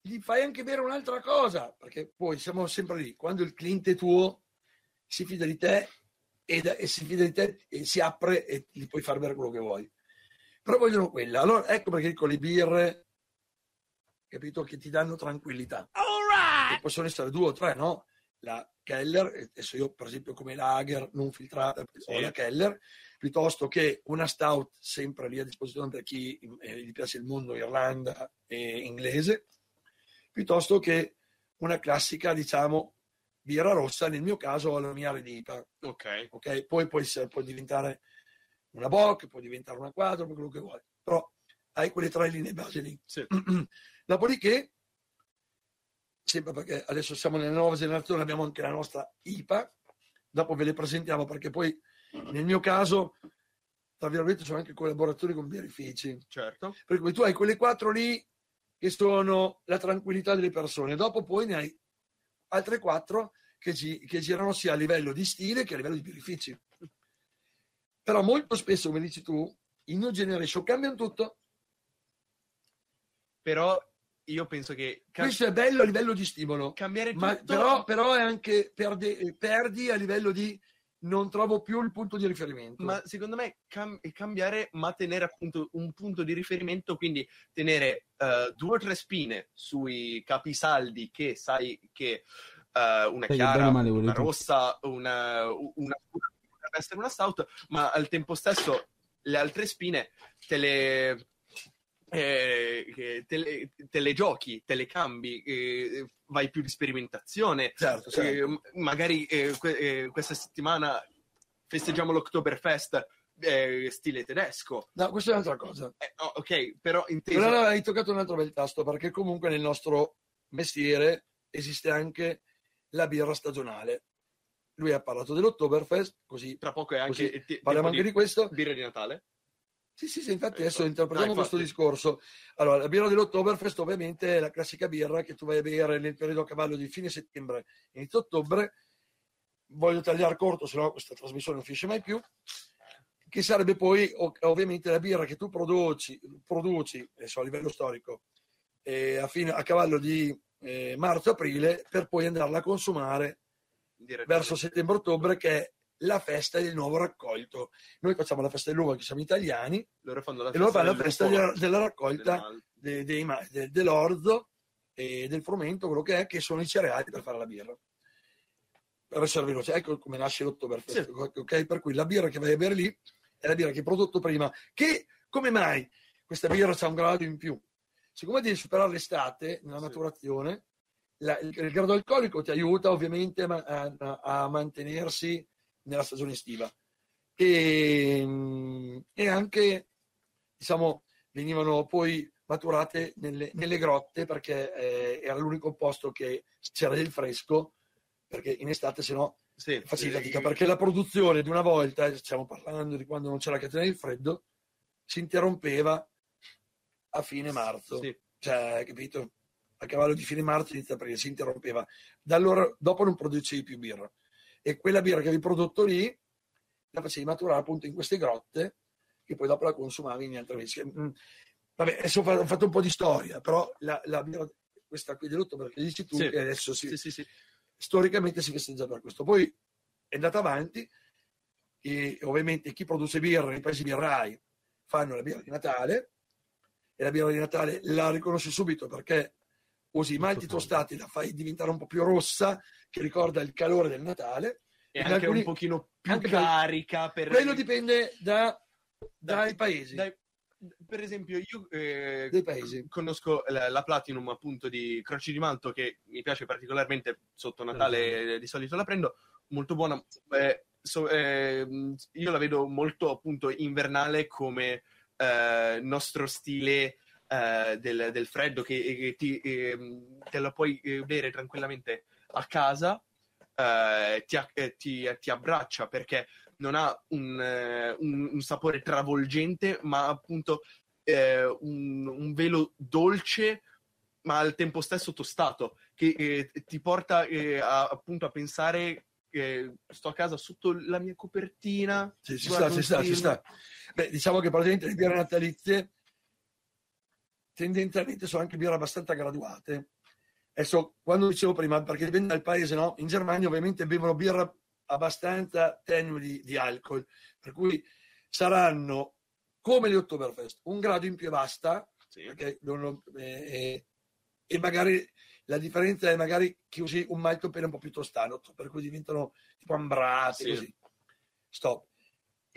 gli fai anche bere un'altra cosa, perché poi siamo sempre lì, quando il cliente tuo si fida di te e, da- e si fida di te e si apre e gli puoi far bere quello che vuoi. Però vogliono quella. Allora ecco perché dico le birre, capito, che ti danno tranquillità. E possono essere due o tre, no? La Keller, adesso io per esempio come Lager non filtrata, Sì. ho la Keller, piuttosto che una Stout sempre lì a disposizione per chi eh, gli piace il mondo Irlanda e inglese, piuttosto che una classica, diciamo, birra rossa, nel mio caso la mia Redipa, Ok. ok? Poi può, essere, può diventare una Bock, può diventare una Quadro, quello che vuoi, però hai quelle tre linee base lì. Sì. Dopodiché, sempre perché adesso siamo nella nuova generazione, abbiamo anche la nostra IPA, dopo ve le presentiamo perché poi nel mio caso, tra virgolette, sono anche collaboratori con birrifici. Certo. Per cui tu hai quelle quattro lì che sono la tranquillità delle persone, dopo poi ne hai altre quattro che, gi- che girano sia a livello di stile che a livello di birrifici. Però molto spesso, come dici tu, in New Generation cambiano tutto. Però io penso che cam- Questo è bello a livello di stimolo, cambiare tutto... ma però, però è anche perde- perdi a livello di non trovo più il punto di riferimento. Ma secondo me cam- cambiare, ma tenere appunto un punto di riferimento, quindi tenere eh, due o tre spine sui capisaldi che sai che eh, una che chiara, male una rossa, una, una potrebbe essere una stout, ma al tempo stesso le altre spine te le, eh, che te le, te le giochi, te le cambi, eh, vai più di sperimentazione. certo, certo. Eh, m- magari eh, que- questa settimana festeggiamo l'Oktoberfest eh, stile tedesco. No, questa è un'altra cosa. Eh, oh, ok, però inteso... Però hai toccato un altro bel tasto perché comunque nel nostro mestiere esiste anche la birra stagionale. Lui ha parlato dell'Oktoberfest, così Tra poco è anche il te- parliamo anche di questo. birra di Natale. Sì, sì, sì, infatti adesso interpretiamo No, infatti. questo discorso. Allora, la birra dell'Oktoberfest ovviamente è la classica birra che tu vai a bere nel periodo a cavallo di fine settembre, inizio ottobre. Voglio tagliare corto, se no questa trasmissione non finisce mai più. Che sarebbe poi ov- ovviamente la birra che tu produci, produci adesso a livello storico, eh, a, fine- a cavallo di eh, marzo-aprile, per poi andarla a consumare verso settembre-ottobre, che è la festa del nuovo raccolto. Noi facciamo la festa dell'uva, che siamo italiani, loro fanno la e loro fanno la festa della, della raccolta del de- de- dell'orzo e del frumento, quello che è, che sono i cereali per fare la birra. Per essere veloce, ecco come nasce l'Oktoberfest. Sì. ok? Per cui la birra che vai a bere lì è la birra che hai prodotto prima. Che come mai questa birra ha un grado in più? Siccome devi superare l'estate nella Sì. maturazione, la- il, il grado alcolico ti aiuta ovviamente a, a- a mantenersi nella stagione estiva. E, mm, e anche, diciamo, venivano poi maturate nelle, nelle grotte perché eh, era l'unico posto che c'era del fresco, perché in estate se no Sì, facevi sì, fatica, perché la produzione di una volta, eh, stiamo parlando di quando non c'era la catena del freddo, si interrompeva a fine marzo. Sì. Cioè, capito? a cavallo di fine marzo, inizio aprile, si interrompeva. Da allora, dopo non producevi più birra. E quella birra che avevi prodotto lì la facevi maturare appunto in queste grotte che poi dopo la consumavi in altre mesi. Mm, Vabbè, adesso ho fatto un po' di storia, però la, la birra, questa qui dell'ottobre che dici tu, Sì. che adesso si, Sì, sì, sì. storicamente si festeggia per questo. Poi è andata avanti e ovviamente chi produce birra nei paesi birrai fanno la birra di Natale e la birra di Natale la riconosci subito perché usi i malti tostati, la fai diventare un po' più rossa che ricorda il calore del Natale. E anche alcuni- un pochino più carica per... Quello dipende da- Dai- dai paesi. dai- per esempio, io eh, Dei paesi. conosco la, la Platinum appunto di Croci di Malto che mi piace particolarmente sotto Natale, eh, di solito la prendo, molto buona. Eh, so- eh, io la vedo molto appunto invernale come eh, nostro stile eh, del, del freddo che, che ti, ehm, te la puoi eh, bere tranquillamente a casa, eh, ti, eh, ti- ti abbraccia perché non ha un, eh, un- un sapore travolgente, ma appunto eh, un, un velo dolce, ma al tempo stesso tostato, che eh, ti porta eh, a- appunto a pensare che sto a casa sotto la mia copertina. Sì, ci sta, ci sta, ci sta. Beh, diciamo che praticamente le birre natalizie tendenzialmente sono anche birre abbastanza graduate. Adesso, quando dicevo prima, perché dipende dal paese, no? In Germania ovviamente bevono birra abbastanza tenue di, di alcol, per cui saranno come le Oktoberfest, un grado in più e basta, Sì. perché eh, e magari la differenza è magari che usi un malto per un po' più tostano, per cui diventano tipo ambrati, Sì. così. Stop.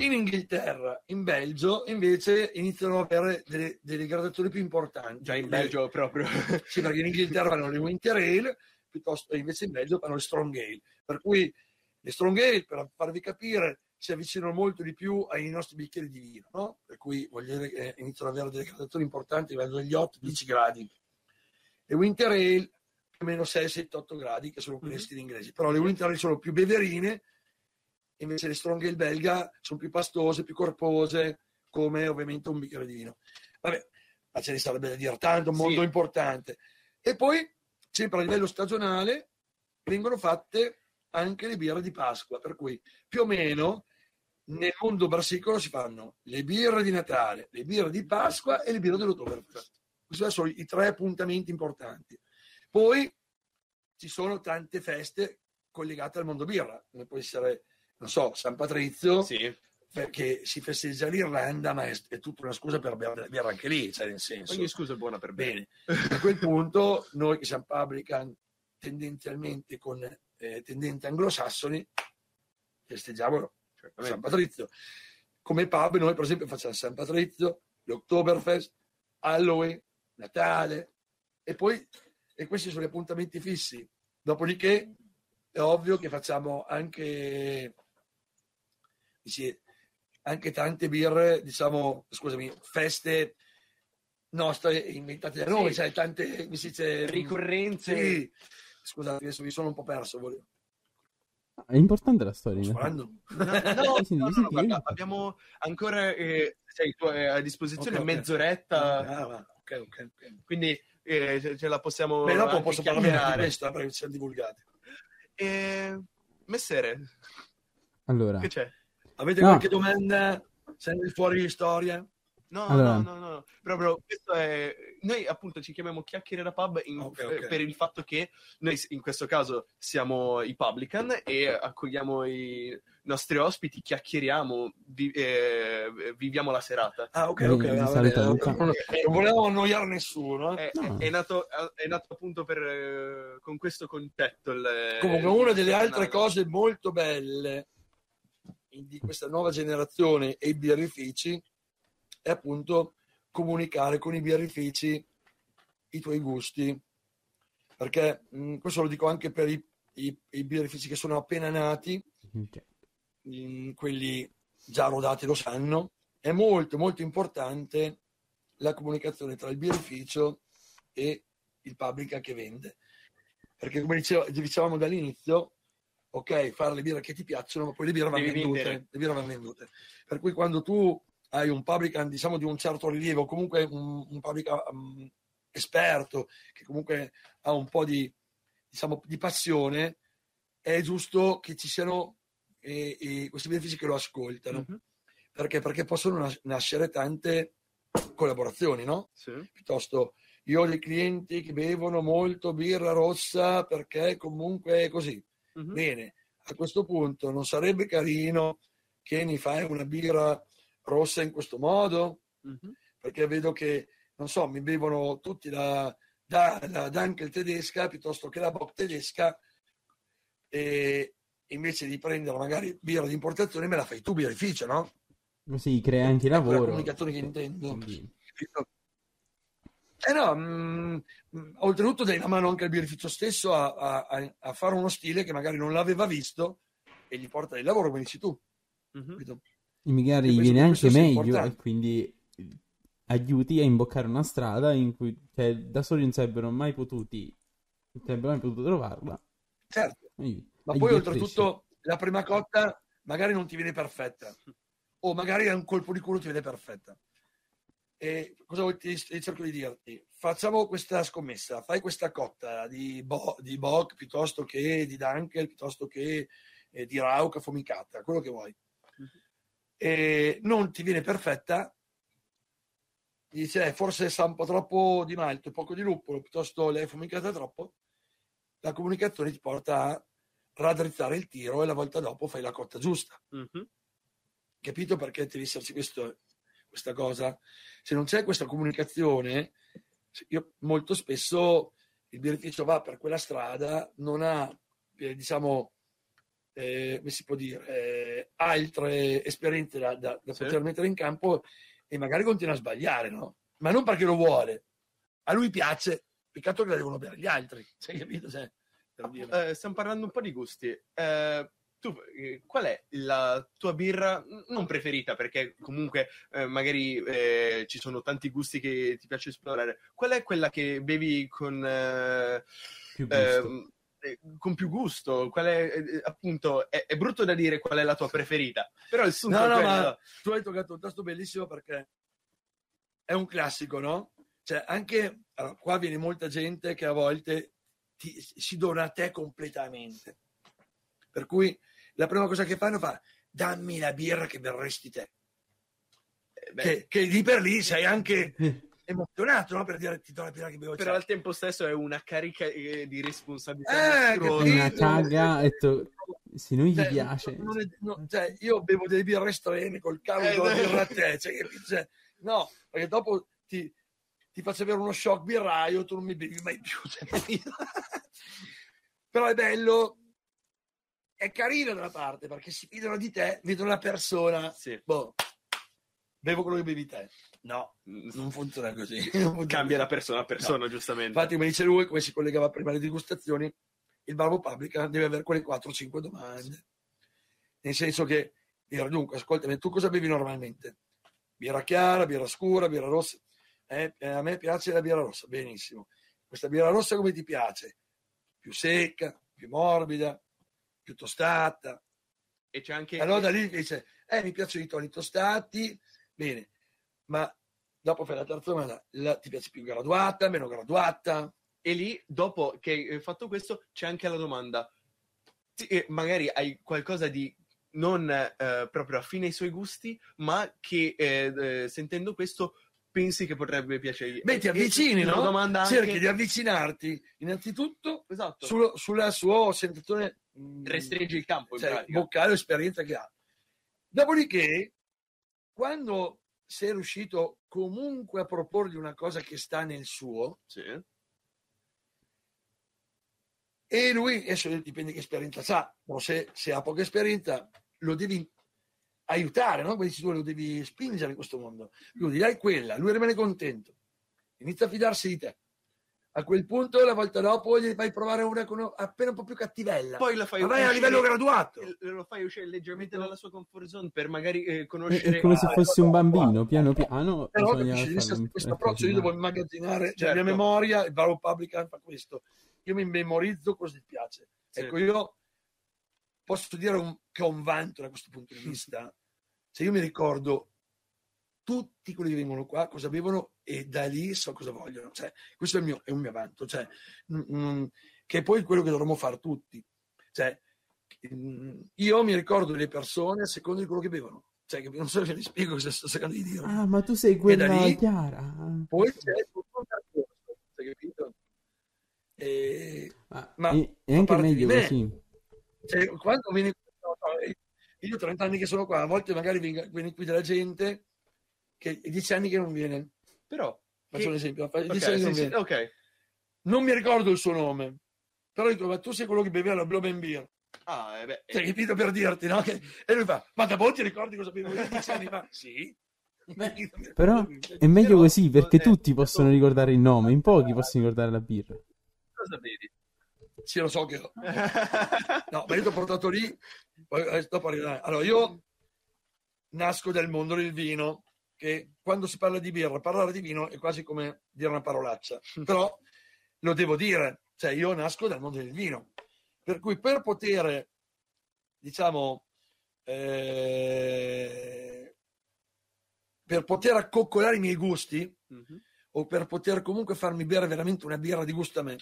In Inghilterra, in Belgio, invece iniziano ad avere delle, delle gradazioni più importanti. Già in Belgio proprio. Sì, perché in Inghilterra fanno le Winter Ale, piuttosto invece in Belgio fanno le Strong Ale. Per cui le Strong Ale, per farvi capire, si avvicinano molto di più ai nostri bicchieri di vino, no? Per cui dire che iniziano ad avere delle gradazioni importanti, vanno dagli 8-10 gradi. Le Winter Ale meno 6, 7, 8 gradi, che sono quelle Mhm. stili inglesi. Però le Winter Ale sono più beverine, invece le Strong Ale belga sono più pastose, più corpose, come ovviamente un bicchiere di vino. Vabbè, ma ce ne sarebbe da dire tanto, un Sì. importante. E poi, sempre a livello stagionale, vengono fatte anche le birre di Pasqua, per cui più o meno nel mondo brassicolo si fanno le birre di Natale, le birre di Pasqua e le birre dell'Ottoberfest. Questi sono i tre appuntamenti importanti. Poi ci sono tante feste collegate al mondo birra, come può essere, non so, San Patrizio, Sì. perché si festeggia l'Irlanda, ma è, è tutta una scusa per bere anche lì, cioè nel senso. Ogni scusa è buona per bene. A quel punto noi che siamo publican tendenzialmente con eh, tendenti anglosassoni festeggiamo San Patrizio. Come pub noi per esempio facciamo San Patrizio, l'Oktoberfest, Halloween, Natale e poi e questi sono gli appuntamenti fissi. Dopodiché è ovvio che facciamo anche dici, anche tante birre, diciamo, scusami, feste nostre inventate da noi, Sì. cioè tante mi si dice Ricorrenze. Sì. Scusate, adesso mi sono un po' perso. volevo- È importante la storia. No, no, Sì, sì, no, no, sì, no, sì, guarda, abbiamo ancora eh, sei tu, eh, a disposizione Ok, ok. mezz'oretta, Ah, va, ok, ok, ok. quindi eh, ce- ce la possiamo Beh, dopo posso parlare di eh, perché ci siamo divulgati. Eh, messere, Allora, che c'è? Avete No. qualche domanda? Siamo fuori di storia? No, Allora. no, no, no, proprio questo è... Noi appunto ci chiamiamo chiacchiere da pub in- Ok, ok. eh, per il fatto che noi in questo caso siamo i publican e accogliamo i nostri ospiti, chiacchieriamo, vi- eh, viviamo la serata. Ah, ok, Eh, ok. vi va saluto, bene. Luca. Non volevo annoiare nessuno. eh. È, No. è- nato, è nato appunto per, eh, con questo concetto. Il, Comunque, una delle altre cose molto belle di questa nuova generazione e i birrifici è appunto comunicare con i birrifici i tuoi gusti. Perché mh, questo lo dico anche per i, i- i birrifici che sono appena nati, ok. mh, quelli già rodati lo sanno, è molto molto importante la comunicazione tra il birrificio e il pubblica che vende. Perché come dicevo- dicevamo dall'inizio, ok, fare le birre che ti piacciono, ma poi le birre vanno vendute. Le birre vanno vendute. Per cui quando tu hai un publican diciamo di un certo rilievo, comunque un, un publican mm, esperto, che comunque ha un po' di, diciamo, di passione, è giusto che ci siano eh, eh, questi benefici che lo ascoltano. Mhm. Perché? Perché possono nas- nascere tante collaborazioni, no? Sì. Piuttosto, io ho dei clienti che bevono molto birra rossa perché comunque è così. Mhm. Bene, a questo punto non sarebbe carino che mi fai una birra rossa in questo modo? Mhm. Perché vedo che, non so, mi bevono tutti la, da, la Dunkel tedesca piuttosto che la Bock tedesca e invece di prendere magari birra di importazione me la fai tu birrificio, no? Così crea anche Ecco la lavoro. comunicazione che intendo. Quindi? Eh no, mm, mm, oltretutto dai la mano anche al birrificio stesso a, a- a- fare uno stile che magari non l'aveva visto e gli porta del lavoro, come dici tu. Mhm. capito? e magari E viene anche meglio e quindi aiuti a imboccare una strada in cui cioè, da soli non sarebbero mai potuti, non sarebbero mai potuto trovarla. Certo. Aiuti- Ma aiuti poi oltretutto la prima cotta magari non ti viene perfetta o magari a un colpo di culo ti viene perfetta. E cosa vuoi- ti, cerco di dirti? Facciamo questa scommessa, fai questa cotta di, Bo, di Bock piuttosto che di Dunkel, piuttosto che eh, di Rauca affumicata, quello che vuoi. E non ti viene perfetta, dice eh, forse sa un po' troppo di malto poco di luppolo, piuttosto l'hai affumicata troppo, la comunicazione ti porta a raddrizzare il tiro e la volta dopo fai la cotta giusta. Mhm. Capito perché deve esserci questo- questa cosa? Se non c'è questa comunicazione, io molto spesso il birrificio va per quella strada, non ha, eh, diciamo, eh, come si può dire, eh, altre esperienze da, da- da Sì. poter mettere in campo e magari continua a sbagliare, no? Ma non perché lo vuole, a lui piace, peccato che la devono bere gli altri, sai capito? Cioè, dire. Eh, stiamo parlando un po' di gusti. Eh, tu, eh, qual è la tua birra non preferita? Perché comunque eh, magari eh, ci sono tanti gusti che ti piace esplorare. Qual è quella che bevi con, eh, Più gusto. ehm, eh, con più gusto? Qual è, eh, appunto, è, è brutto da dire qual è la tua preferita, però il sunto No, no, ma tu hai toccato un tasto bellissimo perché è un classico, no? Cioè, anche allora, qua viene molta gente che a volte ti- si dona a te completamente. Per cui la prima cosa che fanno fa dammi la birra che berresti te. Eh, beh, Che, che lì per lì sei anche emozionato, no? Per dire ti do la birra che bevo però te. al tempo stesso è una carica eh, di responsabilità Eh, una caga, detto, se non gli Cioè, piace. non è- no, cioè, io bevo delle birre estreme col cavolo Eh, della birra a te. Cioè? Cioè, no, perché dopo ti, ti faccio avere uno shock birraio, tu non mi bevi mai più. cioè? Però è bello, è carino da una parte perché si fidano di te, vedono la persona. Sì. Boh, bevo quello che bevi te. No, non funziona così. Non funziona Cambia da così. persona a persona, giustamente. Infatti, come dice lui, come si collegava prima alle degustazioni, il barbo pubblica deve avere quelle 4-5 domande. Nel senso che, dunque, ascoltami, tu cosa bevi normalmente? Birra chiara, birra scura, birra rossa? Eh, eh, a me piace la birra rossa, benissimo. Questa birra rossa come ti piace? Più secca, più morbida, più tostata? E c'è anche Allora lì dice, eh, mi piacciono i toni tostati, bene, ma dopo fai la terza domanda, la- ti piace più graduata, meno graduata? E lì, dopo che hai fatto questo, c'è anche la domanda. Ti- magari hai qualcosa di non eh, proprio affine ai suoi gusti, ma che eh, sentendo questo pensi che potrebbe piacergli. Beh, ti avvicini, no? domanda anche... Cerchi di avvicinarti innanzitutto Esatto. sul- sulla sua sensazione mh, Restringi il campo, in cioè, pratica. vocale o esperienza che ha. Dopodiché, quando sei riuscito comunque a proporgli una cosa che sta nel suo, Sì. e lui, adesso dipende che esperienza ha, però se, se ha poca esperienza lo devi aiutare, no? Dici tu, lo devi spingere in questo mondo. Lui dai quella, lui rimane contento, inizia a fidarsi di te. A quel punto, la volta dopo, gli fai provare una con appena un po' più cattivella. Poi la fai Ma vai a livello graduato. lo fai uscire leggermente dalla sua comfort zone per magari eh, conoscere è come se Ah, fosse un bambino, piano piano. Però bisogna capisci, questo, questo approccio io devo immagazzinare cioè, la mia Certo. memoria, il Barrow Publican fa questo. Io mi memorizzo cosa ti piace. Sì. Ecco, io posso dire un- che ho un vanto da questo punto di vista. Se io mi ricordo tutti quelli che vengono qua cosa bevono e da lì so cosa vogliono. Cioè, questo è, mio, è un mio vanto, cioè, mm, mm, che è poi quello che dovremmo fare tutti. Cioè, mm, io mi ricordo le persone a seconda di quello che bevono. Cioè, che non so se vi spiego cosa sto cercando di dire. Ah, ma tu sei quella lì- chiara. Poi c'è tutto un percorso, hai capito? E, Ma, Ma e, e anche meglio me. così. cioè, quando no, io ho 30 anni che sono qua, a volte magari viene, viene qui della gente che è 10 anni che non viene. Però... Faccio un che- esempio, fa 10 ok, anni che non sì, sì, viene. ok. Non mi ricordo il suo nome, però dico, ma tu sei quello che beveva la Blow Beer. Ah, eh beh, Cioè, capito per dirti, no? Che- E lui fa, ma da voi ti ricordi cosa bevevo io 10 anni fa? Sì. Però è meglio Però- così perché eh, tutti possono ricordare il nome, in pochi possono ricordare la birra. cosa vedi? Sì, lo so che. No, ma io ti ho portato lì, poi eh, dopo. Allora, io nasco dal mondo del vino, che quando si parla di birra, parlare di vino è quasi come dire una parolaccia, però lo devo dire, cioè io nasco dal mondo del vino, per cui per poter, diciamo, eh, per poter accoccolare i miei gusti, Mhm. o per poter comunque farmi bere veramente una birra di gusto a me,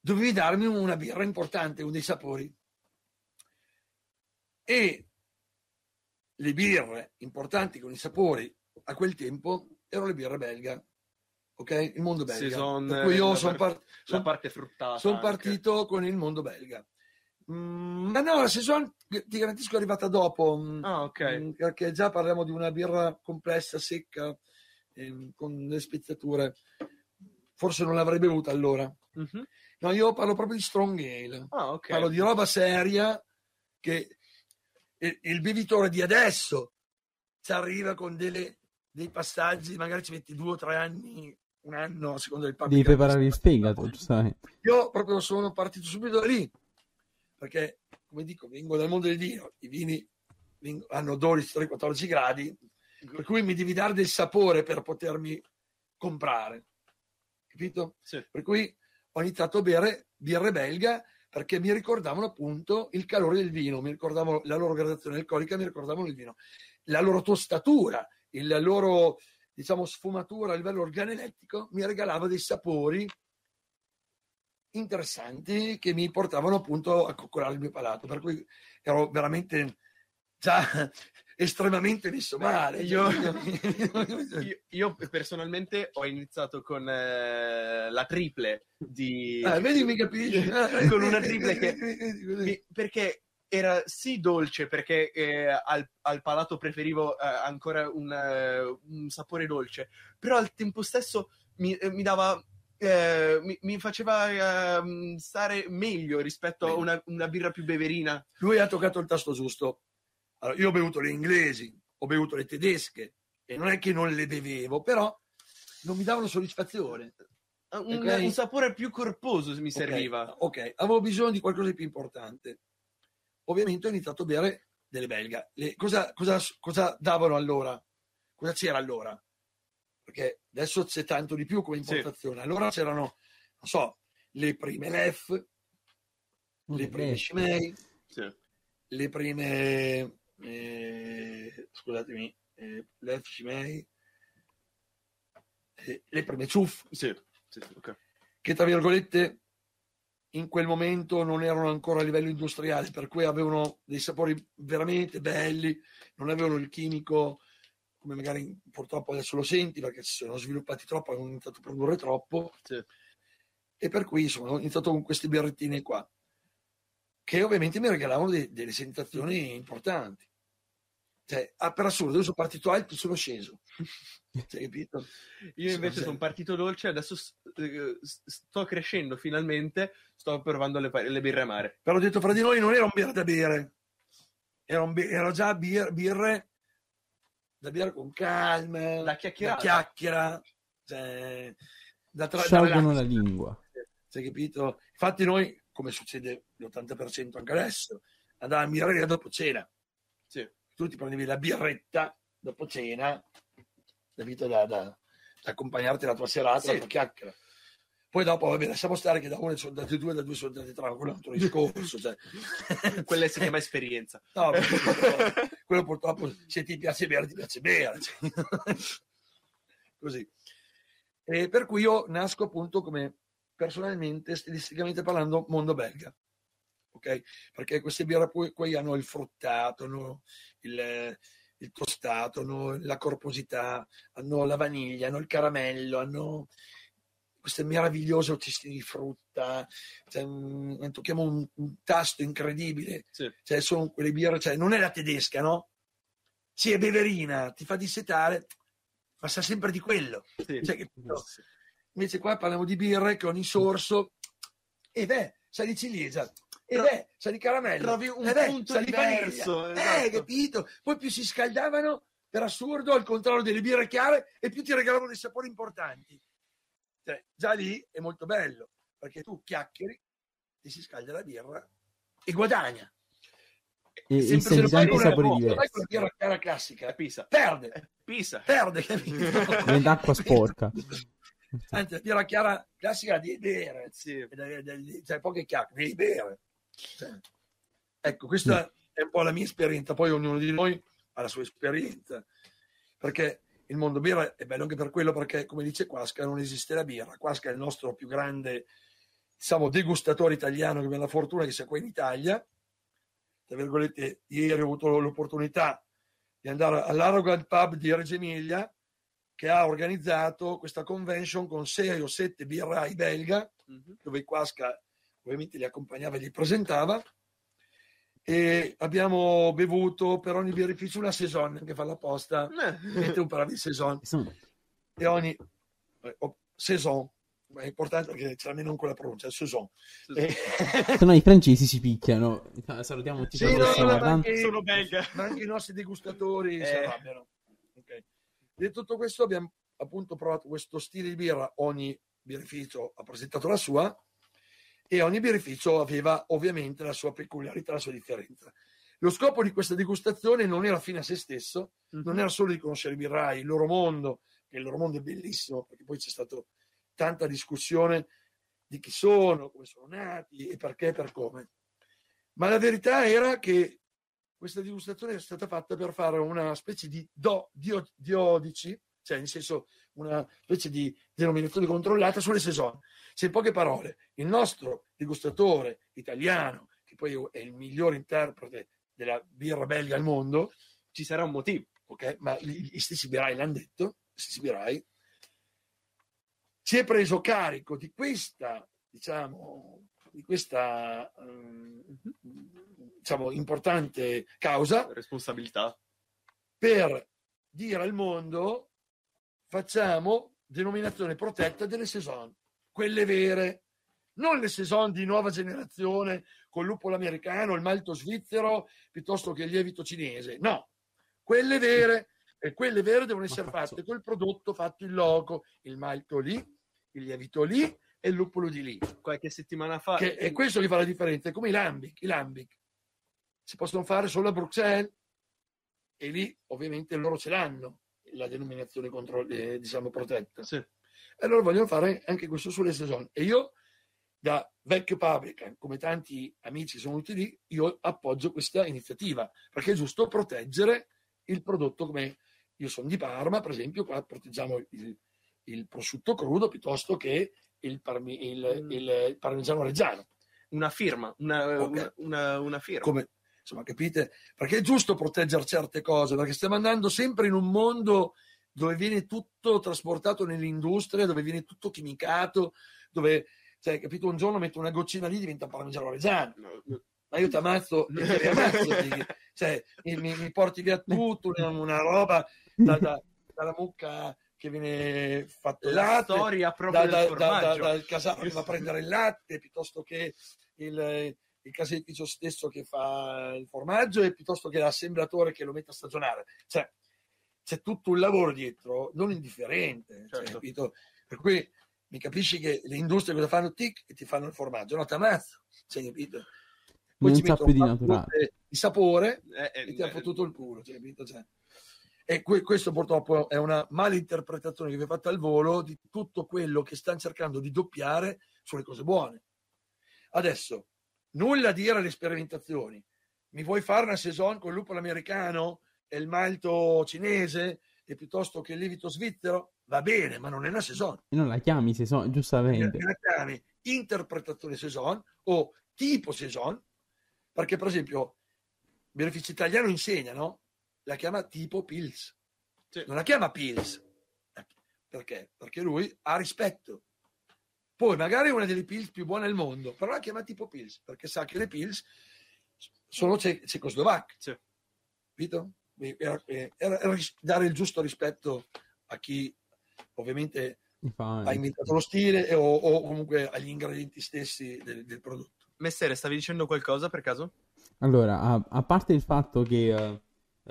dovevi darmi una birra importante con dei sapori. E le birre importanti con i sapori a quel tempo erano le birre belga. Ok? Il mondo belga. Saison, per cui io sono par- La son- parte fruttata. sono partito con il mondo belga. Mm, ma no, la saison ti garantisco è arrivata dopo. mm, Ah, ok. Mm, perché già parliamo di una birra complessa, secca, ehm, con le speziature. Forse non l'avrei bevuta allora. Mhm. No, io parlo proprio di strong ale. Ah, ok. Parlo di roba seria che il, il bevitore di adesso ci arriva con delle- dei passaggi, magari ci metti due o tre anni, un anno, a seconda del pub Devi preparare il fegato, giustamente. io proprio sono partito subito da lì perché come dico vengo dal mondo del vino i vini hanno 12 13 14 gradi per cui mi devi dare del sapore per potermi comprare capito? Sì. per cui ho iniziato a bere birre belga perché mi ricordavano appunto il calore del vino mi ricordavano la loro gradazione alcolica mi ricordavano il vino. La loro tostatura la loro diciamo sfumatura a livello organolettico mi regalava dei sapori interessanti che mi portavano appunto a coccolare il mio palato, per cui ero veramente già estremamente messo male. io- Io, io personalmente ho iniziato con eh, la triple di... Ah, vedi, mi capisci? con una triple che... perché era sì dolce, perché eh, al, al palato preferivo eh, ancora un, eh, un sapore dolce, però al tempo stesso mi, eh, mi dava... eh, mi, mi faceva ehm, stare meglio rispetto a una, una birra più beverina. Lui ha toccato il tasto giusto. Allora, io ho bevuto le inglesi, ho bevuto le tedesche e non è che non le bevevo, però non mi davano soddisfazione. Un, Ok. un sapore più corposo mi serviva. Ok, avevo bisogno di qualcosa di più importante. Ovviamente ho iniziato a bere delle belga. Le- cosa, cosa- cosa davano allora? Cosa c'era allora? Perché adesso c'è tanto di più come Sì. importazione. Allora c'erano, non so, le prime LEF, le prime Eh, Shimei, Sì. le prime, eh, scusatemi, eh, LEF Shimei, eh, le prime Ciuff, Sì, sì, sì, ok. che tra virgolette in quel momento non erano ancora a livello industriale, per cui avevano dei sapori veramente belli, non avevano il chimico come magari purtroppo adesso lo senti perché si sono sviluppati troppo, hanno iniziato a produrre troppo Sì. e per cui insomma, ho iniziato con queste birrettine qua che ovviamente mi regalavano de- delle sensazioni importanti. Cioè, ah, per assurdo, io sono partito alto e sono sceso. Cioè, capito? Io invece sono partito dolce, adesso eh, sto crescendo finalmente, sto provando le, le birre amare. Però ho detto fra di noi non era un birra da bere, era, un bi- era già bir- birre da bere con calma, Da chiacchierata. chiacchiera, cioè, da tra- da Sciolgono la lingua. Cioè, capito? Infatti noi, come succede l'80% anche adesso, andavamo a birreria dopo cena. Sì. Tu ti prendevi la birretta dopo cena, capito? Da, da- da accompagnarti alla tua serata, Sì. la chiacchiera. Poi dopo, vabbè, lasciamo stare che da uno sono andati due, da due sono andati tre, quello è un altro discorso. Cioè. Quella si chiama esperienza. No, purtroppo, quello purtroppo se ti piace bere, ti piace bere. Cioè. Così. E per cui io nasco appunto come personalmente, stilisticamente parlando, mondo belga. Ok? Perché queste birre poi, poi hanno il fruttato, hanno il, il tostato, hanno la corposità, hanno la vaniglia, hanno il caramello, hanno queste meravigliose ottistine di frutta, cioè, un, tocchiamo un, un, tasto incredibile, Sì. cioè, sono quelle birre, cioè, non è la tedesca, no? Sì, è beverina, ti fa dissetare, ma sa sempre di quello. Sì. Cioè, capito? Invece qua parliamo di birre che ogni sorso, e beh, sa di ciliegia, e Tro- beh, sa di caramello, trovi un e beh, punto di diverso, Eh, esatto. capito? Poi più si scaldavano, per assurdo, al contrario delle birre chiare, e più ti regalavano dei sapori importanti. Cioè, già lì è molto bello, perché tu chiacchieri, ti si scalda la birra e guadagna. E, e se tanti fai sapori una, fai diversi. con la birra chiara È classica, Pisa. perde, È Pisa. perde, capito? Diventa acqua sporca. Anzi, la birra chiara classica la devi bere, Sì. cioè poche chiacchiere, devi bere. Ecco, questa è un po' la mia esperienza, poi ognuno di noi ha la sua esperienza, perché il mondo birra è bello anche per quello, perché come dice Quasca non esiste la birra, Quasca è il nostro più grande diciamo, degustatore italiano che abbiamo la fortuna che sia qua in Italia, tra virgolette, ieri ho avuto l'opportunità di andare all'Arrogant Pub di Reggio Emilia, che ha organizzato questa convention con sei o sette birrai belga, Mhm. dove Quasca ovviamente li accompagnava e li presentava. E abbiamo bevuto per ogni birrificio una saison che fa la posta, Eh. mette un paio di saison e ogni eh, oh, saison è importante perché c'è almeno con la pronuncia, saison. E- Se no i francesi si picchiano. Salutiamo tutti Sì, no, anche- Sono belga. ma anche i nostri degustatori si Eh. arrabbiano. Ok. Detto tutto questo, abbiamo appunto provato questo stile di birra. Ogni birrificio ha presentato la sua e ogni birrificio aveva ovviamente la sua peculiarità, la sua differenza. Lo scopo di questa degustazione non era fine a se stesso, non era solo di conoscere i birrai, il loro mondo, che il loro mondo è bellissimo, perché poi c'è stata tanta discussione di chi sono, come sono nati e perché e per come. Ma la verità era che questa degustazione è stata fatta per fare una specie di do, dio, diodici, cioè nel senso una specie di denominazione controllata sulle saison. Se in poche parole, il nostro degustatore italiano, che poi è il miglior interprete della birra belga al mondo, Ci sarà un motivo. ok? Ma gli stessi birai l'hanno detto, stessi birai, si è preso carico di questa, diciamo, di questa ehm, diciamo, importante causa Responsabilità. per dire al mondo facciamo denominazione protetta delle saison, quelle vere, non le saison di nuova generazione con il lupolo americano, il malto svizzero piuttosto che il lievito cinese, no, quelle vere e quelle vere devono essere fatte col prodotto fatto in loco, il malto lì, il lievito lì e il lupolo di lì. Qualche settimana fa. Che è questo che fa la differenza, è come i lambic, i lambic. Si possono fare solo a Bruxelles. E lì ovviamente loro ce l'hanno la denominazione contro, eh, diciamo protetta. Sì. E allora vogliono fare anche questo sulle saison. E io, da vecchio publican, come tanti amici sono venuti lì, io appoggio questa iniziativa, perché è giusto proteggere il prodotto come io sono di Parma, per esempio, qua proteggiamo il, il prosciutto crudo piuttosto che il, parmi- il- Mm. il parmigiano reggiano. Una firma. Una, Ok. una, una- una firma. come insomma capite? Perché è giusto proteggere certe cose perché stiamo andando sempre in un mondo dove viene tutto trasportato nell'industria dove viene tutto chimicato dove cioè, capito un giorno metto una goccina lì diventa parmigiano reggiano. No, no. ma io ti ammazzo ti ammazzo cioè, mi, mi- porti via tutto una, roba da- da- dalla mucca che viene fatto La latte storia proprio da- del da- da- dal casano che va a prendere il latte piuttosto che il, il caseificio stesso che fa il formaggio e piuttosto che l'assemblatore che lo mette a stagionare. Cioè, c'è tutto un lavoro dietro, non indifferente. cioè, Certo. capito? Per cui mi capisci che le industrie cosa fanno? Tic e ti fanno il formaggio, no, ti ammazzo. Cioè, capito? Poi Non ci mettono di naturale. di sapore Eh, eh, e ti ha eh, fottuto il culo, cioè, capito? Cioè, E que- questo purtroppo è una malinterpretazione che vi è fatta al volo di tutto quello che stanno cercando di doppiare sulle cose buone. Adesso, nulla a dire alle sperimentazioni. Mi vuoi fare una saison con il lupo americano e il malto cinese e piuttosto che il lievito svizzero? Va bene, ma non è una saison. Non la chiami se so, giustamente. Me la chiami interpretazione saison o tipo saison, perché per esempio il beneficio italiano insegna, no? La chiama tipo Pils. Sì. Non la chiama Pils. Perché? Perché lui ha rispetto. Poi magari è una delle Pils più buone al mondo, però la chiama tipo Pils, perché sa che le Pils sono ce- cecoslovacche. Sì. Capito? Era, era- era ris- dare il giusto rispetto a chi ovviamente fa- ha inventato lo stile e- o, o comunque agli ingredienti stessi del, del prodotto. Messere, stavi dicendo qualcosa per caso? Allora, a, a parte il fatto che eh,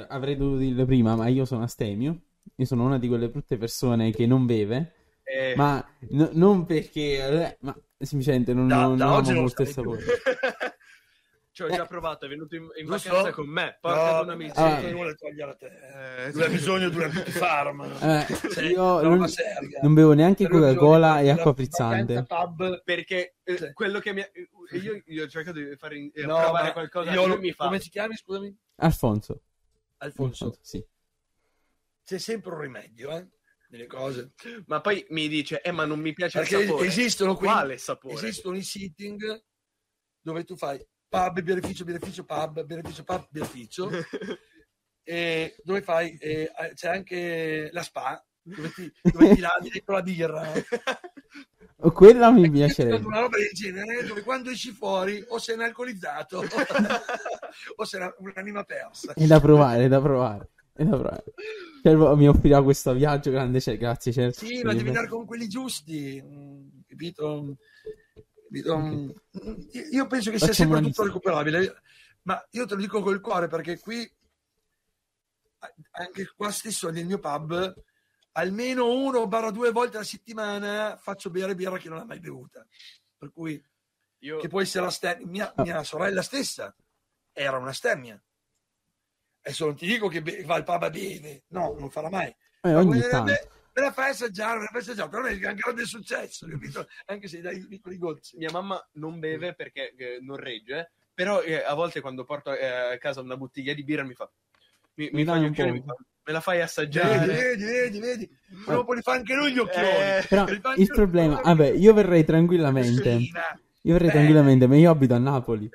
avrei dovuto dirlo prima, ma io sono astemio. Io sono una di quelle brutte persone che non beve, Eh, ma no- non perché, eh, ma semplicemente non, Da- non, da non non stai più. sapore. Ci ho già provato, è venuto in, in vacanza con me. Porca No, una sì, Ah. non vuole togliere a te. Eh, Lui ha bisogno di una farma. Eh, Sì, io non, non bevo neanche Coca-Cola e acqua frizzante. Pub, perché eh, Sì. quello che mi ha... Io, io ho cercato di fare eh, no, provare qualcosa io lo- mi fa. come ti chiami, scusami? Alfonso. Alfonso. Sì. C'è sempre un rimedio, eh, nelle cose. Ma poi mi dice, eh ma non mi piace Perché il sapore. esistono qui- Quale sapore? Esistono i sitting dove tu fai pub, birrificio, birrificio, pub, birrificio, pub, birrificio. e dove fai eh, c'è anche la spa dove ti, dove ti lavi dentro la birra Oh, Quella mi piacerebbe. una roba del genere dove quando esci fuori o sei un alcolizzato o sei una- un'anima persa È da provare, è da provare. Cervo mi offrirà questo viaggio grande, cioè, grazie Cervo. sì ma devi andare con quelli giusti mm, capito? Capito? Mm, io penso che sia Facciamo sempre tutto recuperabile ma io te lo dico col cuore perché qui anche qua stesso nel mio pub almeno uno barra due volte alla settimana faccio bere birra che non ha mai bevuta per cui Io... che può essere la stemmia. Mia, Ah. mia sorella stessa era una stemmia. Adesso non ti dico che be- va al pub a beve, no, non farà mai. Eh, Ma ogni me- tanto. me, me la fai assaggiare, me la fai assaggiare, però è un grande successo, capito? Anche se dai piccoli gocci. Mia mamma non beve perché eh, non regge, però eh, a volte quando porto eh, a casa una bottiglia di birra mi fa... Mi, mi Mi fa gli un occhioni, po'. mi fa, me la fai Vedi, assaggiare? vedi, vedi, vedi. Dopo li fa anche lui gli occhioni. Eh, Però il problema, vabbè, io verrei tranquillamente. Io verrei Eh. tranquillamente, ma io abito a Napoli.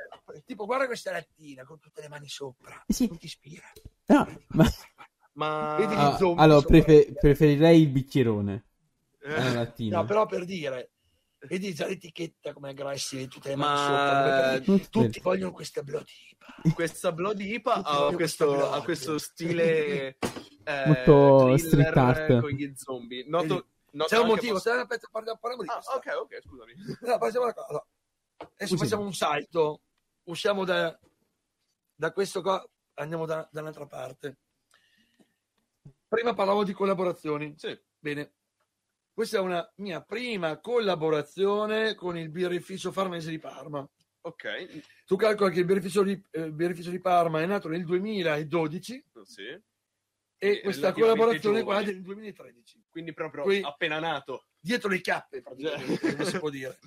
Tipo, guarda questa lattina con tutte le mani sopra. Eh sì. Non ti ispira. No, ma Ma... Vedi ah, allora sopra. prefe- preferirei il bicchierone Eh. No, però per dire, vedi già l'etichetta come aggressi tutte le mani Ma- sopra. dove- Tutto Tutti vogliono questa blodipa. questa Bloody IPA Tutti ha questo, ha questo stile eh, Molto thriller street art. con gli zombie. Noto, noto C'è un motivo, poss- stai, aspetta, parliamo, parliamo di Ah, questo. ok, ok, scusami. No, cosa. Adesso Scusi. facciamo un salto, usciamo da, da questo qua, andiamo da, da un'altra parte. Prima parlavo di collaborazioni. Sì. Bene, questa è una mia prima collaborazione con il birrificio farmese di Parma. Ok, Tu calcola che il birrificio di, eh, birrificio di Parma è nato nel 2012 sì. e questa collaborazione qua è del 2013. Quindi proprio Qui- appena nato. dietro le chiappe, praticamente, come si può dire.